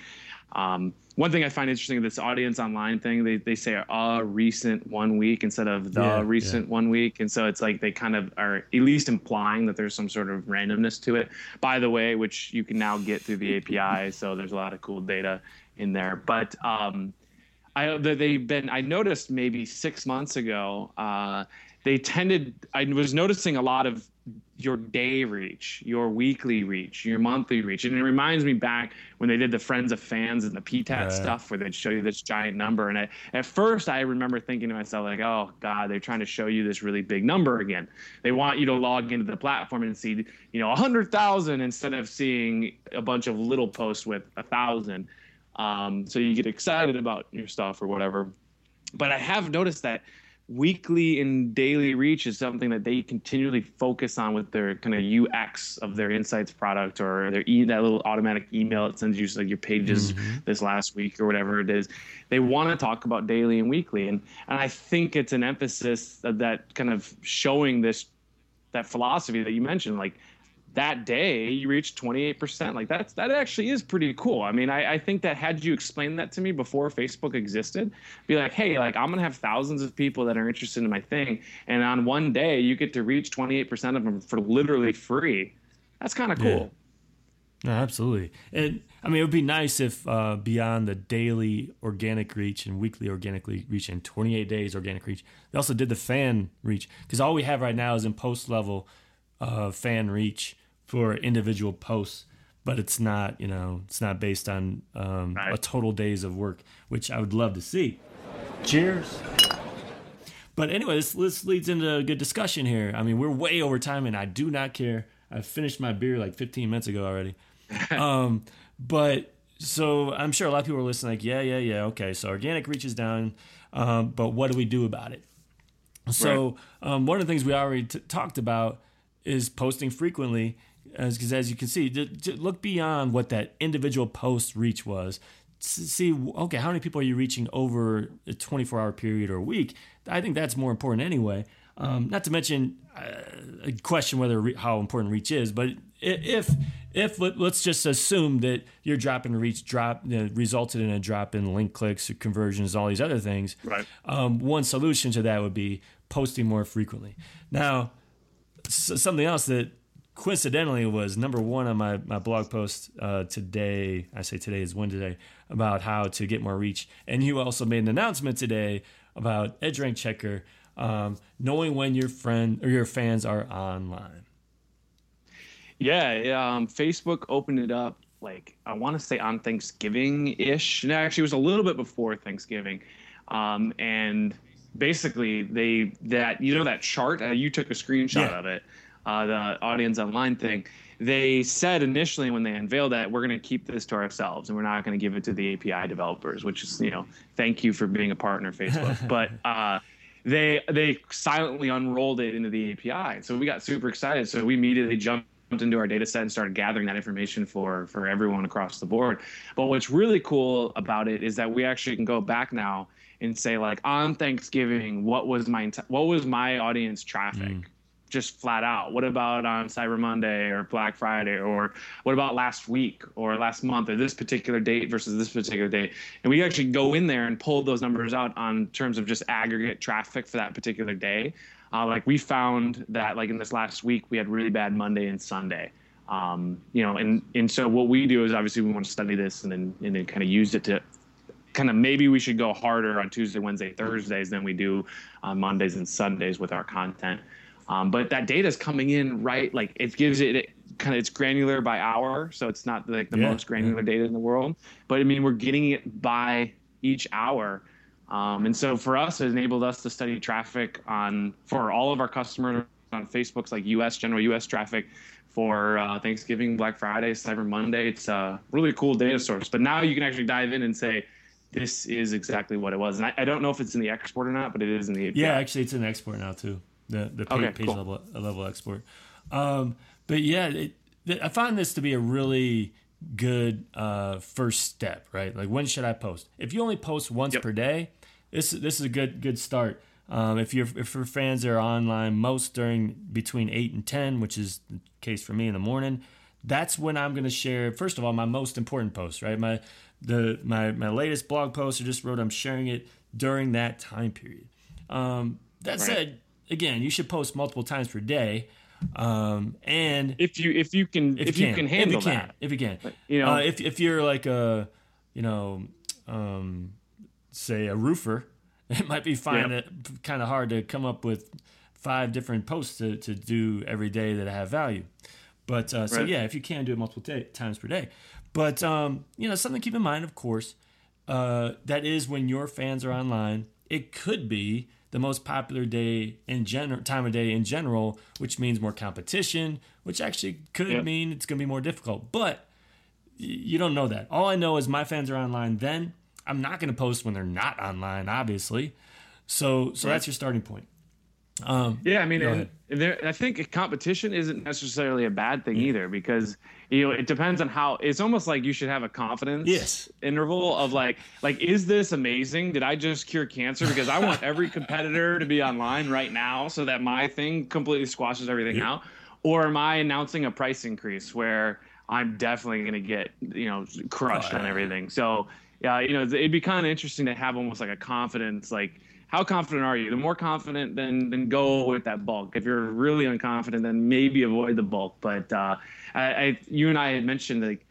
um, one thing I find interesting this audience online thing, they, they say a recent one week instead of the yeah, recent yeah. one week. And so it's like they kind of are at least implying that there's some sort of randomness to it, by the way, which you can now get through the API. So there's a lot of cool data in there. But um, I, they've been, I noticed maybe six months ago, uh, they tended, I was noticing a lot of your day reach, your weekly reach, your monthly reach. And it reminds me back when they did the Friends of Fans and the PTAT right. stuff where they'd show you this giant number. And I, at first, I remember thinking to myself, like, oh, God, they're trying to show you this really big number again. They want you to log into the platform and see, you know, 100,000 instead of seeing a bunch of little posts with a 1,000. Um, so you get excited about your stuff or whatever. But I have noticed that weekly and daily reach is something that they continually focus on with their kind of UX of their insights product or their e- that little automatic email it sends you like your pages mm-hmm. this last week or whatever it is. They want to talk about daily and weekly, and and I think it's an emphasis of that kind of showing this that philosophy that you mentioned, like that day you reached 28% like that's that actually is pretty cool. I mean I, I think that had you explained that to me before facebook existed be like hey like i'm gonna have thousands of people that are interested in my thing and on one day you get to reach 28% of them for literally free. That's kind of cool. Yeah. no, absolutely. And i mean it would be nice if uh, beyond the daily organic reach and weekly organic reach and 28 days organic reach they also did the fan reach because all we have right now is in post level uh, fan reach for individual posts, but it's not, you know, it's not based on um, right. a total days of work, which I would love to see. Cheers. But anyway, this, this leads into a good discussion here. I mean, we're way over time, and I do not care. I finished my beer like 15 minutes ago already. um, but so I'm sure a lot of people are listening, like, yeah, yeah, yeah, okay. So organic reaches down, um, but what do we do about it? So right. um, one of the things we already t- talked about is posting frequently because as, you can see, look beyond what that individual post reach was. See, okay, how many people are you reaching over a 24 hour period or a week? I think that's more important anyway. Um, not to mention uh, question whether re- how important reach is, but if if let, us just assume that your drop in reach drop you know, resulted in a drop in link clicks or conversions, all these other things. Right. Um, one solution to that would be posting more frequently. Now, something else that coincidentally was number one on my, my blog post uh, today. I say today is Wednesday about how to get more reach. And you also made an announcement today about EdgeRank Checker, um, knowing when your friend or your fans are online. Yeah, um, Facebook opened it up like I want to say on Thanksgiving ish. And actually, it was a little bit before Thanksgiving, um, and basically they that you know that chart uh, you took a screenshot yeah. of it uh, the audience online thing, they said initially when they unveiled that we're going to keep this to ourselves and we're not going to give it to the API developers, which is you know thank you for being a partner, Facebook. but uh, they they silently unrolled it into the API, so we got super excited. So we immediately jumped into our data set and started gathering that information for for everyone across the board. But what's really cool about it is that we actually can go back now and say like on Thanksgiving, what was my what was my audience traffic? Mm just flat out? What about on Cyber Monday or Black Friday or what about last week or last month or this particular date versus this particular date? And we actually go in there and pull those numbers out on terms of just aggregate traffic for that particular day. Uh, like we found that like in this last week we had really bad Monday and Sunday. Um, you know, and and so what we do is obviously we want to study this and then and then kind of use it to kind of maybe we should go harder on Tuesday, Wednesday, Thursdays than we do on Mondays and Sundays with our content. Um, but that data is coming in right, like it gives it, it kind of it's granular by hour, so it's not like the yeah, most granular yeah. data in the world. But I mean, we're getting it by each hour. Um, and so for us, it enabled us to study traffic on for all of our customers on Facebook's like U.S. general U.S. traffic for uh, Thanksgiving, Black Friday, Cyber Monday. It's a really cool data source. But now you can actually dive in and say, this is exactly what it was. And I, I don't know if it's in the export or not, but it is in the API. Yeah, actually, it's in export now too. The the page, okay, page cool. level level export. Um, but yeah, it, I find this to be a really good uh, first step, right? Like when should I post? If you only post once yep. per day, this this is a good good start. Um, if you're if your fans are online most during between eight and ten, which is the case for me in the morning, that's when I'm going to share. First of all, my most important post, right? My the my my latest blog post I just wrote. I'm sharing it during that time period. Um, that right. said, again, you should post multiple times per day. Um, and if you if you can if, if you, can, can handle if you can, that, if you can, you know, uh, if if you're like a you know, um, say a roofer, it might be fine. Yep. kind of hard to come up with five different posts to, to do every day that have value. But uh, so right. yeah, if you can do it multiple t- times per day, but um, you know something to keep in mind, of course, uh, that is when your fans are online. It could be the most popular day in general time of day in general, which means more competition, which actually could mean it's going to be more difficult. But you don't know that. All I know is my fans are online then. I'm not going to post when they're not online, obviously. So so that's your starting point. Um, yeah, I mean, and, and there, I think competition isn't necessarily a bad thing yeah. either because you know it depends on how. It's almost like you should have a confidence yes. interval of like, like is this amazing? Did I just cure cancer? Because I want every competitor to be online right now so that my thing completely squashes everything yeah. out, or am I announcing a price increase where I'm definitely going to get you know crushed oh, on everything? So yeah, you know it'd be kind of interesting to have almost like a confidence like how confident are you? The more confident, then then go with that bulk. If you're really unconfident, then maybe avoid the bulk. But uh, I, I, you and I had mentioned like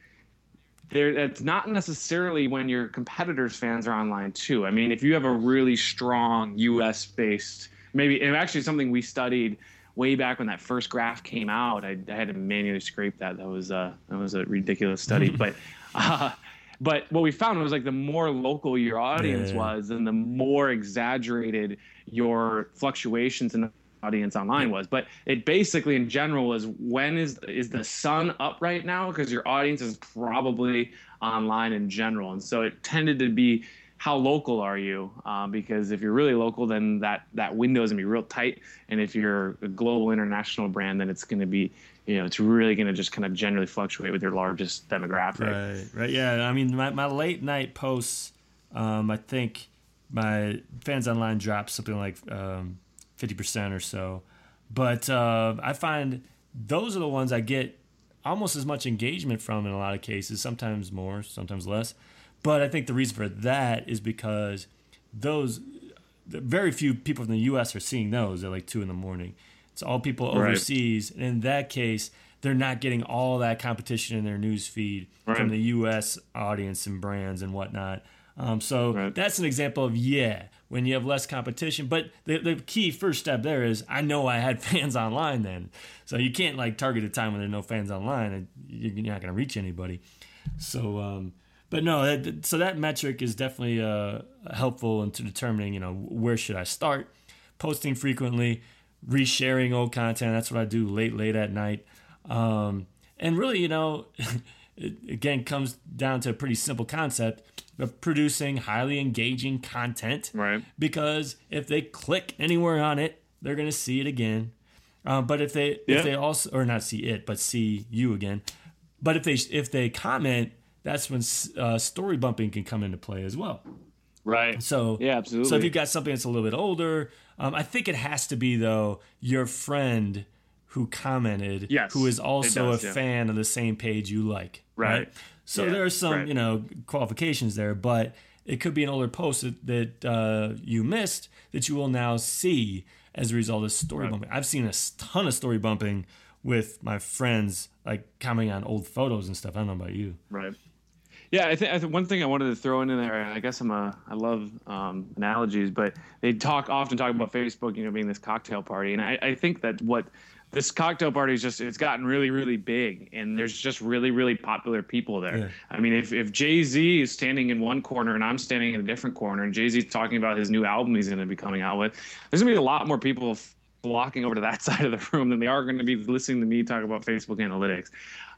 there, it's not necessarily when your competitors' fans are online too. I mean, if you have a really strong U.S. based, maybe and actually something we studied way back when that first graph came out. I, I had to manually scrape that. That was uh, that was a ridiculous study, but. Uh, but what we found was like the more local your audience yeah. was, and the more exaggerated your fluctuations in the audience online was. But it basically, in general, was when is is the sun up right now? Because your audience is probably online in general, and so it tended to be how local are you? Uh, because if you're really local, then that that window is gonna be real tight, and if you're a global international brand, then it's gonna be you know, it's really to just kind of generally fluctuate with your largest demographic. Right, right. Yeah. I mean, my, my late night posts, um, I think my fans online dropped something like um, 50% or so. But uh, I find those are the ones I get almost as much engagement from in a lot of cases, sometimes more, sometimes less. But I think the reason for that is because those very few people in the U.S. are seeing those at like two in the morning. It's all people overseas. Right. And in that case, they're not getting all that competition in their news feed right. from the U.S. audience and brands and whatnot. Um, so right. that's an example of yeah, when you have less competition. But the, the key first step there is I know I had fans online then, so you can't like target a time when there are no fans online and you're not going to reach anybody. So, um, but no, that, so that metric is definitely uh, helpful into determining you know where should I start. Posting frequently, resharing old content. That's what I do late, late at night. Um, and really, you know, it again comes down to a pretty simple concept of producing highly engaging content. Right. Because if they click anywhere on it, they're going to see it again. Uh, but if they yeah. if they also or not see it, but see you again. But if they if they comment, that's when uh, story bumping can come into play as well. Right. So yeah, absolutely. So if you've got something that's a little bit older, um, I think it has to be though your friend who commented, yes, who is also does, a yeah. fan of the same page you like, right? right? So yeah, there are some right. you know qualifications there, but it could be an older post that, that uh, you missed that you will now see as a result of story Right. bumping. I've seen a ton of story bumping with my friends, like commenting on old photos and stuff. I don't know about you. Right. Yeah, I think I think one thing I wanted to throw in there, I guess I'm a I love um, analogies, but they talk often talk about Facebook, you know, being this cocktail party, and I, I think that what this cocktail party is just it's gotten really really big, and there's just really really popular people there. Yeah. I mean, if if Jay Z is standing in one corner and I'm standing in a different corner, and Jay Z's talking about his new album he's going to be coming out with, there's going to be a lot more people flocking over to that side of the room than they are going to be listening to me talk about Facebook analytics.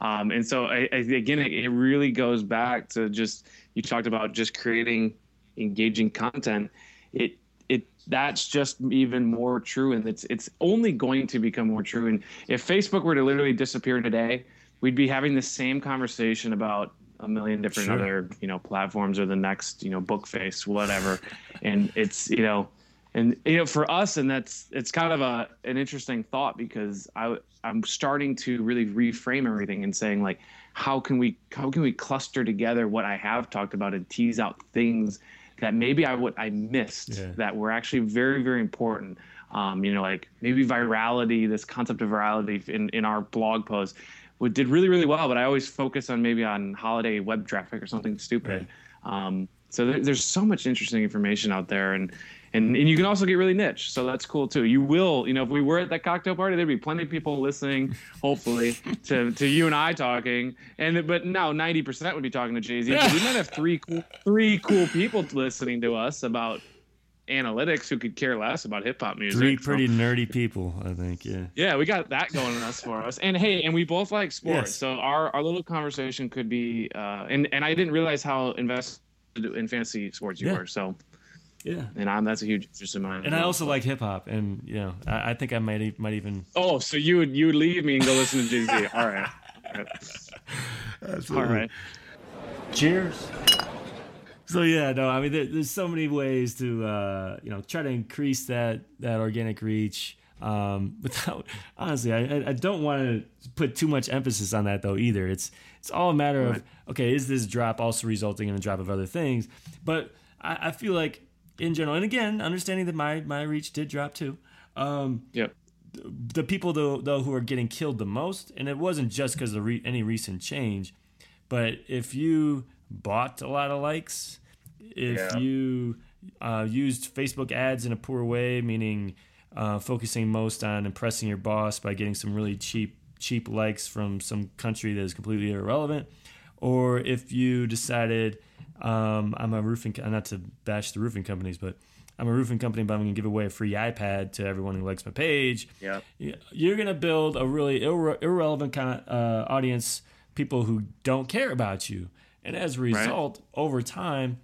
Um, and so, I, I, again, it, it really goes back to just you talked about just creating engaging content. It it that's just even more true, and it's it's only going to become more true. And if Facebook were to literally disappear today, we'd be having the same conversation about a million different Sure. other you know platforms or the next you know book face whatever and it's you know and you know for us and that's it's kind of a an interesting thought because i i'm starting to really reframe everything and saying like how can we how can we cluster together what i have talked about and tease out things that maybe i would i missed Yeah. that were actually very very important. Um, you know like maybe virality this concept of virality in in our blog post what did really really well but i always focus on maybe on holiday web traffic or something stupid. Um, so there, there's so much interesting information out there and, and and you can also get really niche so that's cool too you will you know if we were at that cocktail party there'd be plenty of people listening hopefully to, to you and i talking and but now 90% would be talking to jay-z but we might have three cool three cool people listening to us about analytics who could care less about hip-hop music Three So- pretty nerdy people, I think. Yeah. yeah, we got that going on us for us. And hey, and we both like sports. Yes. So our, our little conversation could be uh and, and I didn't realize how invested in fantasy sports you Yeah. were. So Yeah. and I'm that's a huge interest of mine. And I also like hip hop, and you know, I, I think I might e- might even. Oh, so you would you would leave me and go listen to Jay Z. All right. All right. All right. Cheers. So yeah, no, I mean, there, there's so many ways to uh, you know try to increase that that organic reach. Um, without honestly, I, I- I don't want to put too much emphasis on that though either. It's it's all a matter of okay, is this drop also resulting in a drop of other things? But I, I feel like in general, and again, understanding that my my reach did drop too. Um, Yep. the people though, though who are getting killed the most, and it wasn't just because of re- any recent change, but if you bought a lot of likes, if Yeah. you uh, used Facebook ads in a poor way, meaning uh, focusing most on impressing your boss by getting some really cheap cheap likes from some country that is completely irrelevant, or if you decided um, I'm a roofing not to bash the roofing companies, but I'm a roofing company, but I'm going to give away a free iPad to everyone who likes my page. Yep. Y- You're going to build a really irre- irrelevant kind of, uh, audience, people who don't care about you. And as a result, over time,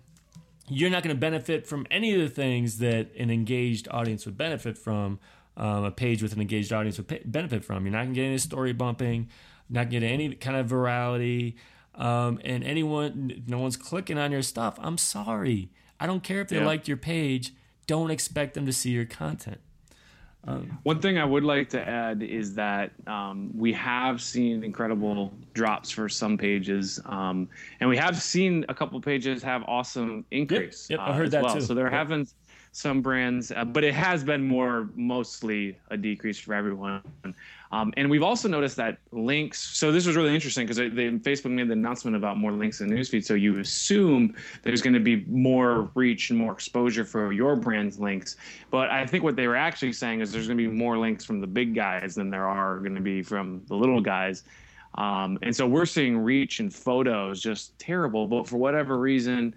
you're not going to benefit from any of the things that an engaged audience would benefit from. Um, a page with an engaged audience would pa benefit from. You're not going to get any story bumping, not getting any kind of virality, um, and anyone, no one's clicking on your stuff. I'm sorry. I don't care if they Yeah. liked your page. Don't expect them to see your content. One thing I would like to add is that um, we have seen incredible drops for some pages, um, and we have seen a couple pages have awesome increase. yep, I uh, heard as that well. too. So there Yep. have been some brands, uh, but it has been more mostly a decrease for everyone. Um, and we've also noticed that links. So this was really interesting because Facebook made the announcement about more links in the newsfeed. So you assume there's going to be more reach and more exposure for your brand's links. But I think what they were actually saying is there's going to be more links from the big guys than there are going to be from the little guys. Um, and so we're seeing reach and photos just terrible. But for whatever reason,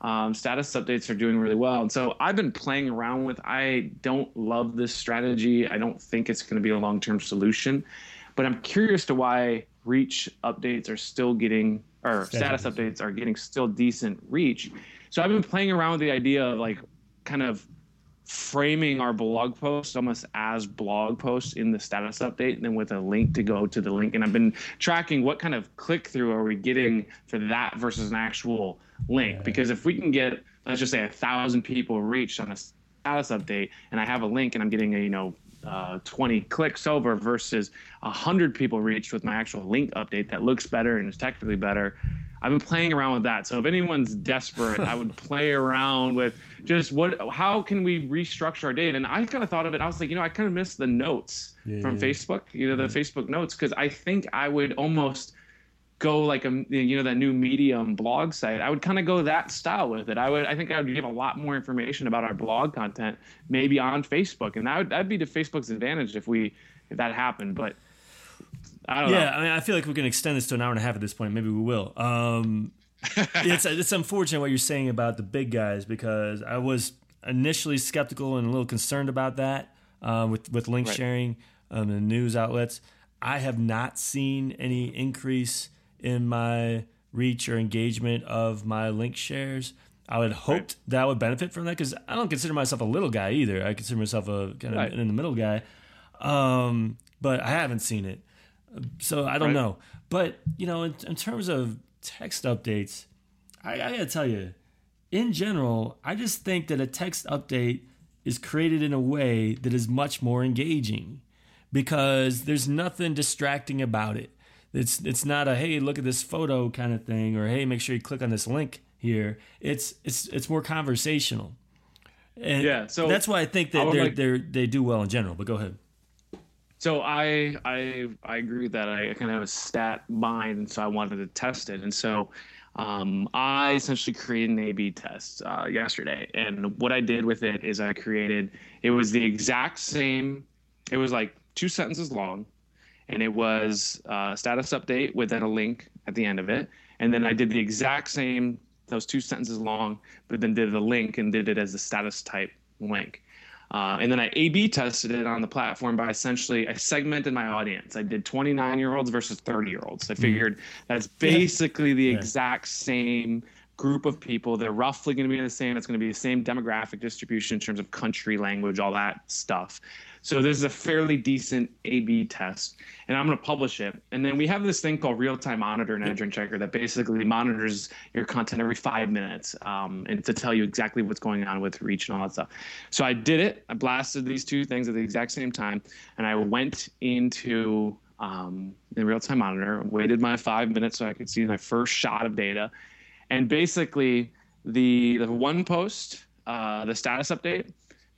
um, status updates are doing really well. And so I've been playing around with. I don't love this strategy. I don't think it's going to be a long-term solution, but I'm curious to why reach updates are still getting or status updates are getting still decent reach. So I've been playing around with the idea of like kind of framing our blog posts almost as blog posts in the status update and then with a link to go to the link and i've been tracking what kind of click through are we getting for that versus an actual link because if we can get let's just say a thousand people reached on a status update and i have a link and i'm getting a you know uh, 20 clicks over versus 100 people reached with my actual link update that looks better and is technically better I've been playing around with that. So if anyone's desperate, I would play around with just what, how can we restructure our data? And I kind of thought of it. I was like, you know, I kind of miss the notes yeah, from yeah. Facebook, you know, the yeah. Facebook notes, because I think I would almost go like a, you know, that new Medium blog site. I would kind of go that style with it. I would, I think I would give a lot more information about our blog content, maybe on Facebook, and that would that'd be to Facebook's advantage if we if that happened, but I don't yeah, know. I mean, I feel like we can extend this to an hour and a half at this point. Maybe we will. Um, it's it's unfortunate what you're saying about the big guys because I was initially skeptical and a little concerned about that uh, with with link right. sharing um, and news outlets. I have not seen any increase in my reach or engagement of my link shares. I would hope right. that I would benefit from that because I don't consider myself a little guy either. I consider myself a kind of right. in the middle guy, um, but I haven't seen it. So I don't right. know. But, you know, in, in, terms of text updates, I, I got to tell you, in general, I just think that a text update is created in a way that is much more engaging because there's nothing distracting about it. It's it's not a hey look at this photo kind of thing or hey make sure you click on this link here. It's it's it's more conversational. And yeah, so that's why I think that they like, they they do well in general. But go ahead. So I I I agree with that. I kind of have a stat mind, and so I wanted to test it. And so um, I essentially created an A/B test uh, yesterday, and what I did with it is I created. It was the exact same. It was like two sentences long, and it was a uh, status update with then a link at the end of it. And then I did the exact same, those two sentences long, but then did the link and did it as a status type link. Uh, and then I A/B tested it on the platform by essentially I segmented my audience. I did 29 year olds versus 30 year olds. I mm-hmm. figured that's basically the exact same group of people. They're roughly going to be the same. It's going to be the same demographic distribution in terms of country, language, all that stuff. So this is a fairly decent A/B test, and I'm going to publish it. And then we have this thing called real-time monitor and EdgeRank Checker that basically monitors your content every five minutes, um, and to tell you exactly what's going on with reach and all that stuff. So I did it. I blasted these two things at the exact same time, and I went into um, the real-time monitor, waited my five minutes so I could see my first shot of data, and basically the the one post, uh, the status update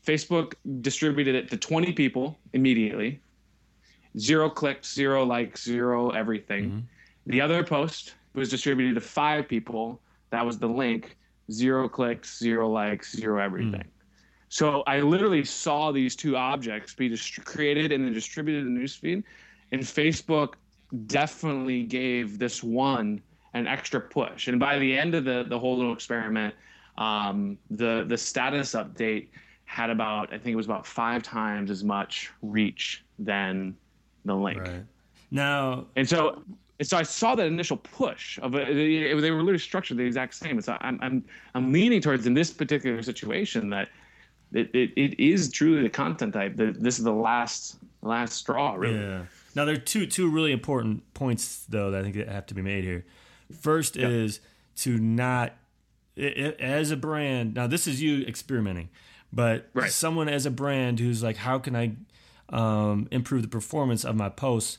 Facebook distributed it to 20 people immediately. Zero clicks, zero likes, zero everything. Mm-hmm. The other post was distributed to five people. That was the link. Zero clicks, zero likes, zero everything. Mm. So I literally saw these two objects be dist- created and then distributed in the newsfeed. And Facebook definitely gave this one an extra push. And by the end of the, the whole little experiment, um, the the status update had about I think it was about five times as much reach than the link. Right. Now, and so and so I saw that initial push of it. They were literally structured the exact same. And so I'm I'm I'm leaning towards in this particular situation that it, it, it is truly the content type. That this is the last last straw, really. Yeah. Now there are two two really important points though that I think that have to be made here. First yep. is to not it, it, as a brand. Now this is you experimenting but right. someone as a brand who's like, how can I um, improve the performance of my posts?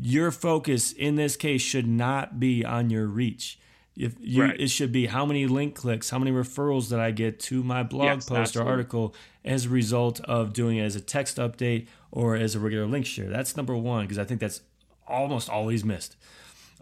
Your focus in this case should not be on your reach. If you, right. it should be how many link clicks, how many referrals did I get to my blog yes, post absolutely. or article as a result of doing it as a text update or as a regular link share. That's number one because I think that's almost always missed.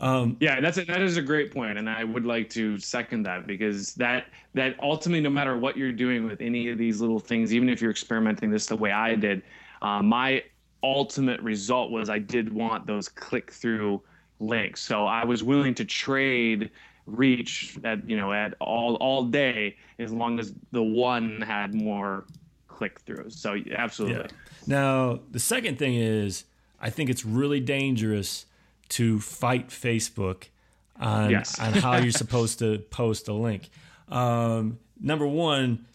Um, yeah, that's a, that is a great point, and I would like to second that because that that ultimately, no matter what you're doing with any of these little things, even if you're experimenting this the way I did, uh, my ultimate result was I did want those click through links, so I was willing to trade reach at you know at all all day as long as the one had more click throughs. So absolutely. Yeah. Now the second thing is I think it's really dangerous to fight Facebook on yes. on how you're supposed to post a link. Um, number one,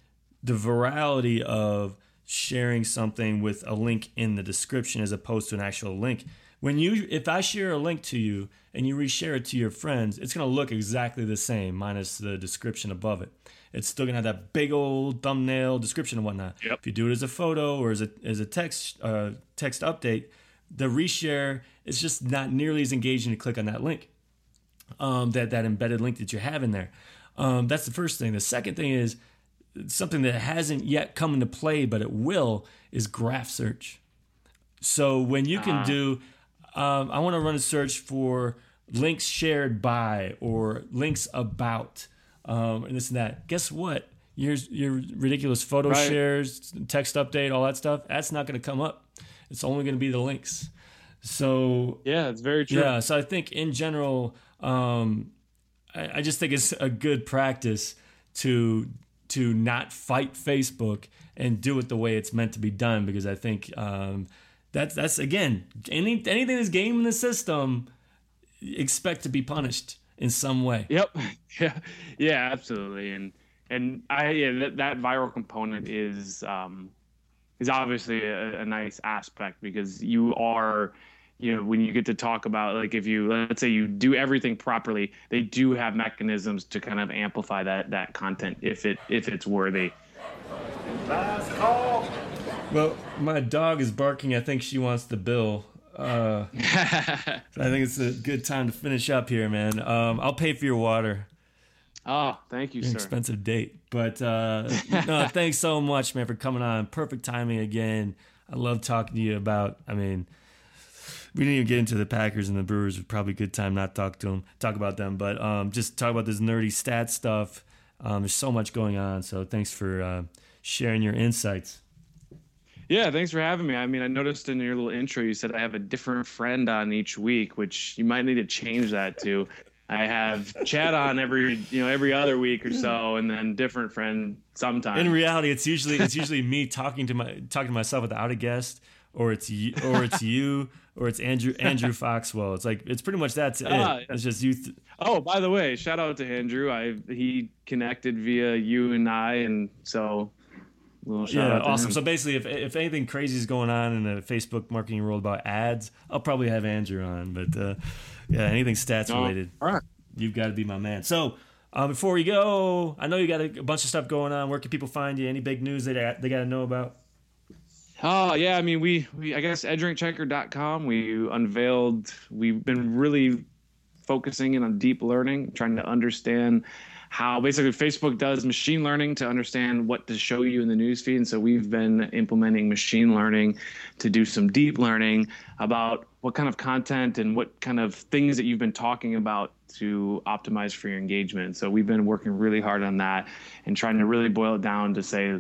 the virality of sharing something with a link in the description as opposed to an actual link. When you, if I share a link to you and you reshare it to your friends, it's going to look exactly the same minus the description above it. It's still going to have that big old thumbnail description and whatnot. Yep. If you do it as a photo or as a as a text uh, text update, the reshare is just not nearly as engaging to click on that link, um, that that embedded link that you have in there. Um, that's the first thing. The second thing is something that hasn't yet come into play, but it will, is graph search. So when you can Ah. do, um, I want to run a search for links shared by or links about, um, and this and that. Guess what? Your your ridiculous photo Right. shares, text update, all that stuff. That's not going to come up. It's only going to be the links. So Yeah, it's very true. yeah, so I think in general, um, I, I just think it's a good practice to to not fight Facebook and do it the way it's meant to be done because I think um, that's that's again any anything that's game in the system expect to be punished in some way. Yep. Yeah. Yeah. Absolutely. And and I yeah that, that viral component is um is obviously a, a nice aspect because you are you know when you get to talk about like if you let's say you do everything properly they do have mechanisms to kind of amplify that that content if it if it's worthy last call Well, my dog is barking. I think she wants the bill. Uh, I think it's a good time to finish up here, man. Um, I'll pay for your water. Oh thank you an sir expensive date. But uh, no, thanks so much, man, for coming on. Perfect timing again. I love talking to you about. I mean, we didn't even get into the Packers and the Brewers. It was probably a good time not talk to them, talk about them, but um, just talk about this nerdy stat stuff. Um, there's so much going on. So thanks for uh, sharing your insights. Yeah, thanks for having me. I mean, I noticed in your little intro you said I have a different friend on each week, which you might need to change that to. I have Chad on every, you know, every other week or so, and then different friend sometimes. In reality, it's usually it's usually me talking to my talking to myself without a guest, or it's you, or it's you, or it's Andrew Andrew Foxwell. It's like it's pretty much that's it. Ah. It's just you. Th- oh, by the way, shout out to Andrew. I he connected via you and I, and so little shout yeah, out awesome. him. So basically, if if anything crazy is going on in the Facebook marketing world about ads, I'll probably have Andrew on. But uh, yeah, anything stats related, all right. you've got to be my man. So. Uh, before we go, I know you got a, bunch of stuff going on. Where can people find you? Any big news they got, they got to know about? Oh yeah, I mean we we I guess edgerankchecker.com we unveiled we've been really focusing in on deep learning, trying to understand how basically Facebook does machine learning to understand what to show you in the newsfeed. And so we've been implementing machine learning to do some deep learning about what kind of content and what kind of things that you've been talking about to optimize for your engagement. So we've been working really hard on that and trying to really boil it down to say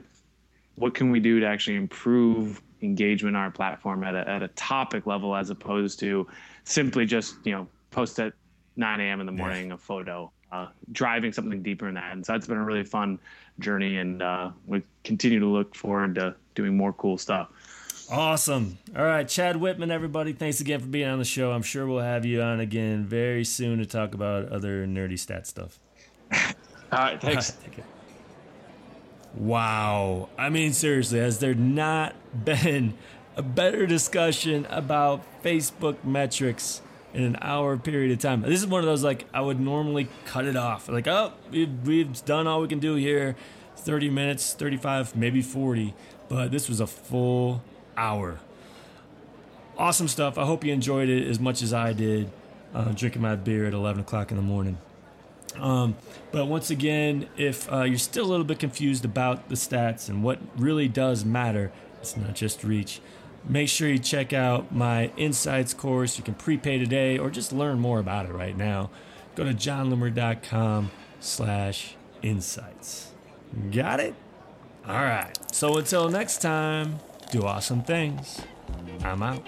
what can we do to actually improve engagement on our platform at a, at a topic level as opposed to simply just you know post at 9 a.m in the morning a photo uh, driving something deeper in that and so that's been a really fun journey and uh, we continue to look forward to doing more cool stuff Awesome. All right, Chad Whittman, everybody, thanks again for being on the show. I'm sure we'll have you on again very soon to talk about other nerdy stat stuff. all right thanks Take care. Wow. I mean, seriously, has there not been a better discussion about Facebook metrics in an hour period of time? This is one of those, like, I would normally cut it off. Like, oh, we've, we've done all we can do here 30 minutes, 35, maybe 40. But this was a full hour. Awesome stuff. I hope you enjoyed it as much as I did uh, drinking my beer at 11 o'clock in the morning. Um, but once again, if uh, you're still a little bit confused about the stats and what really does matter, it's not just reach. Make sure you check out my Insights course. You can prepay today or just learn more about it right now. Go to jonloomer.com slash insights. Got it? All right. So until next time, do awesome things. I'm out.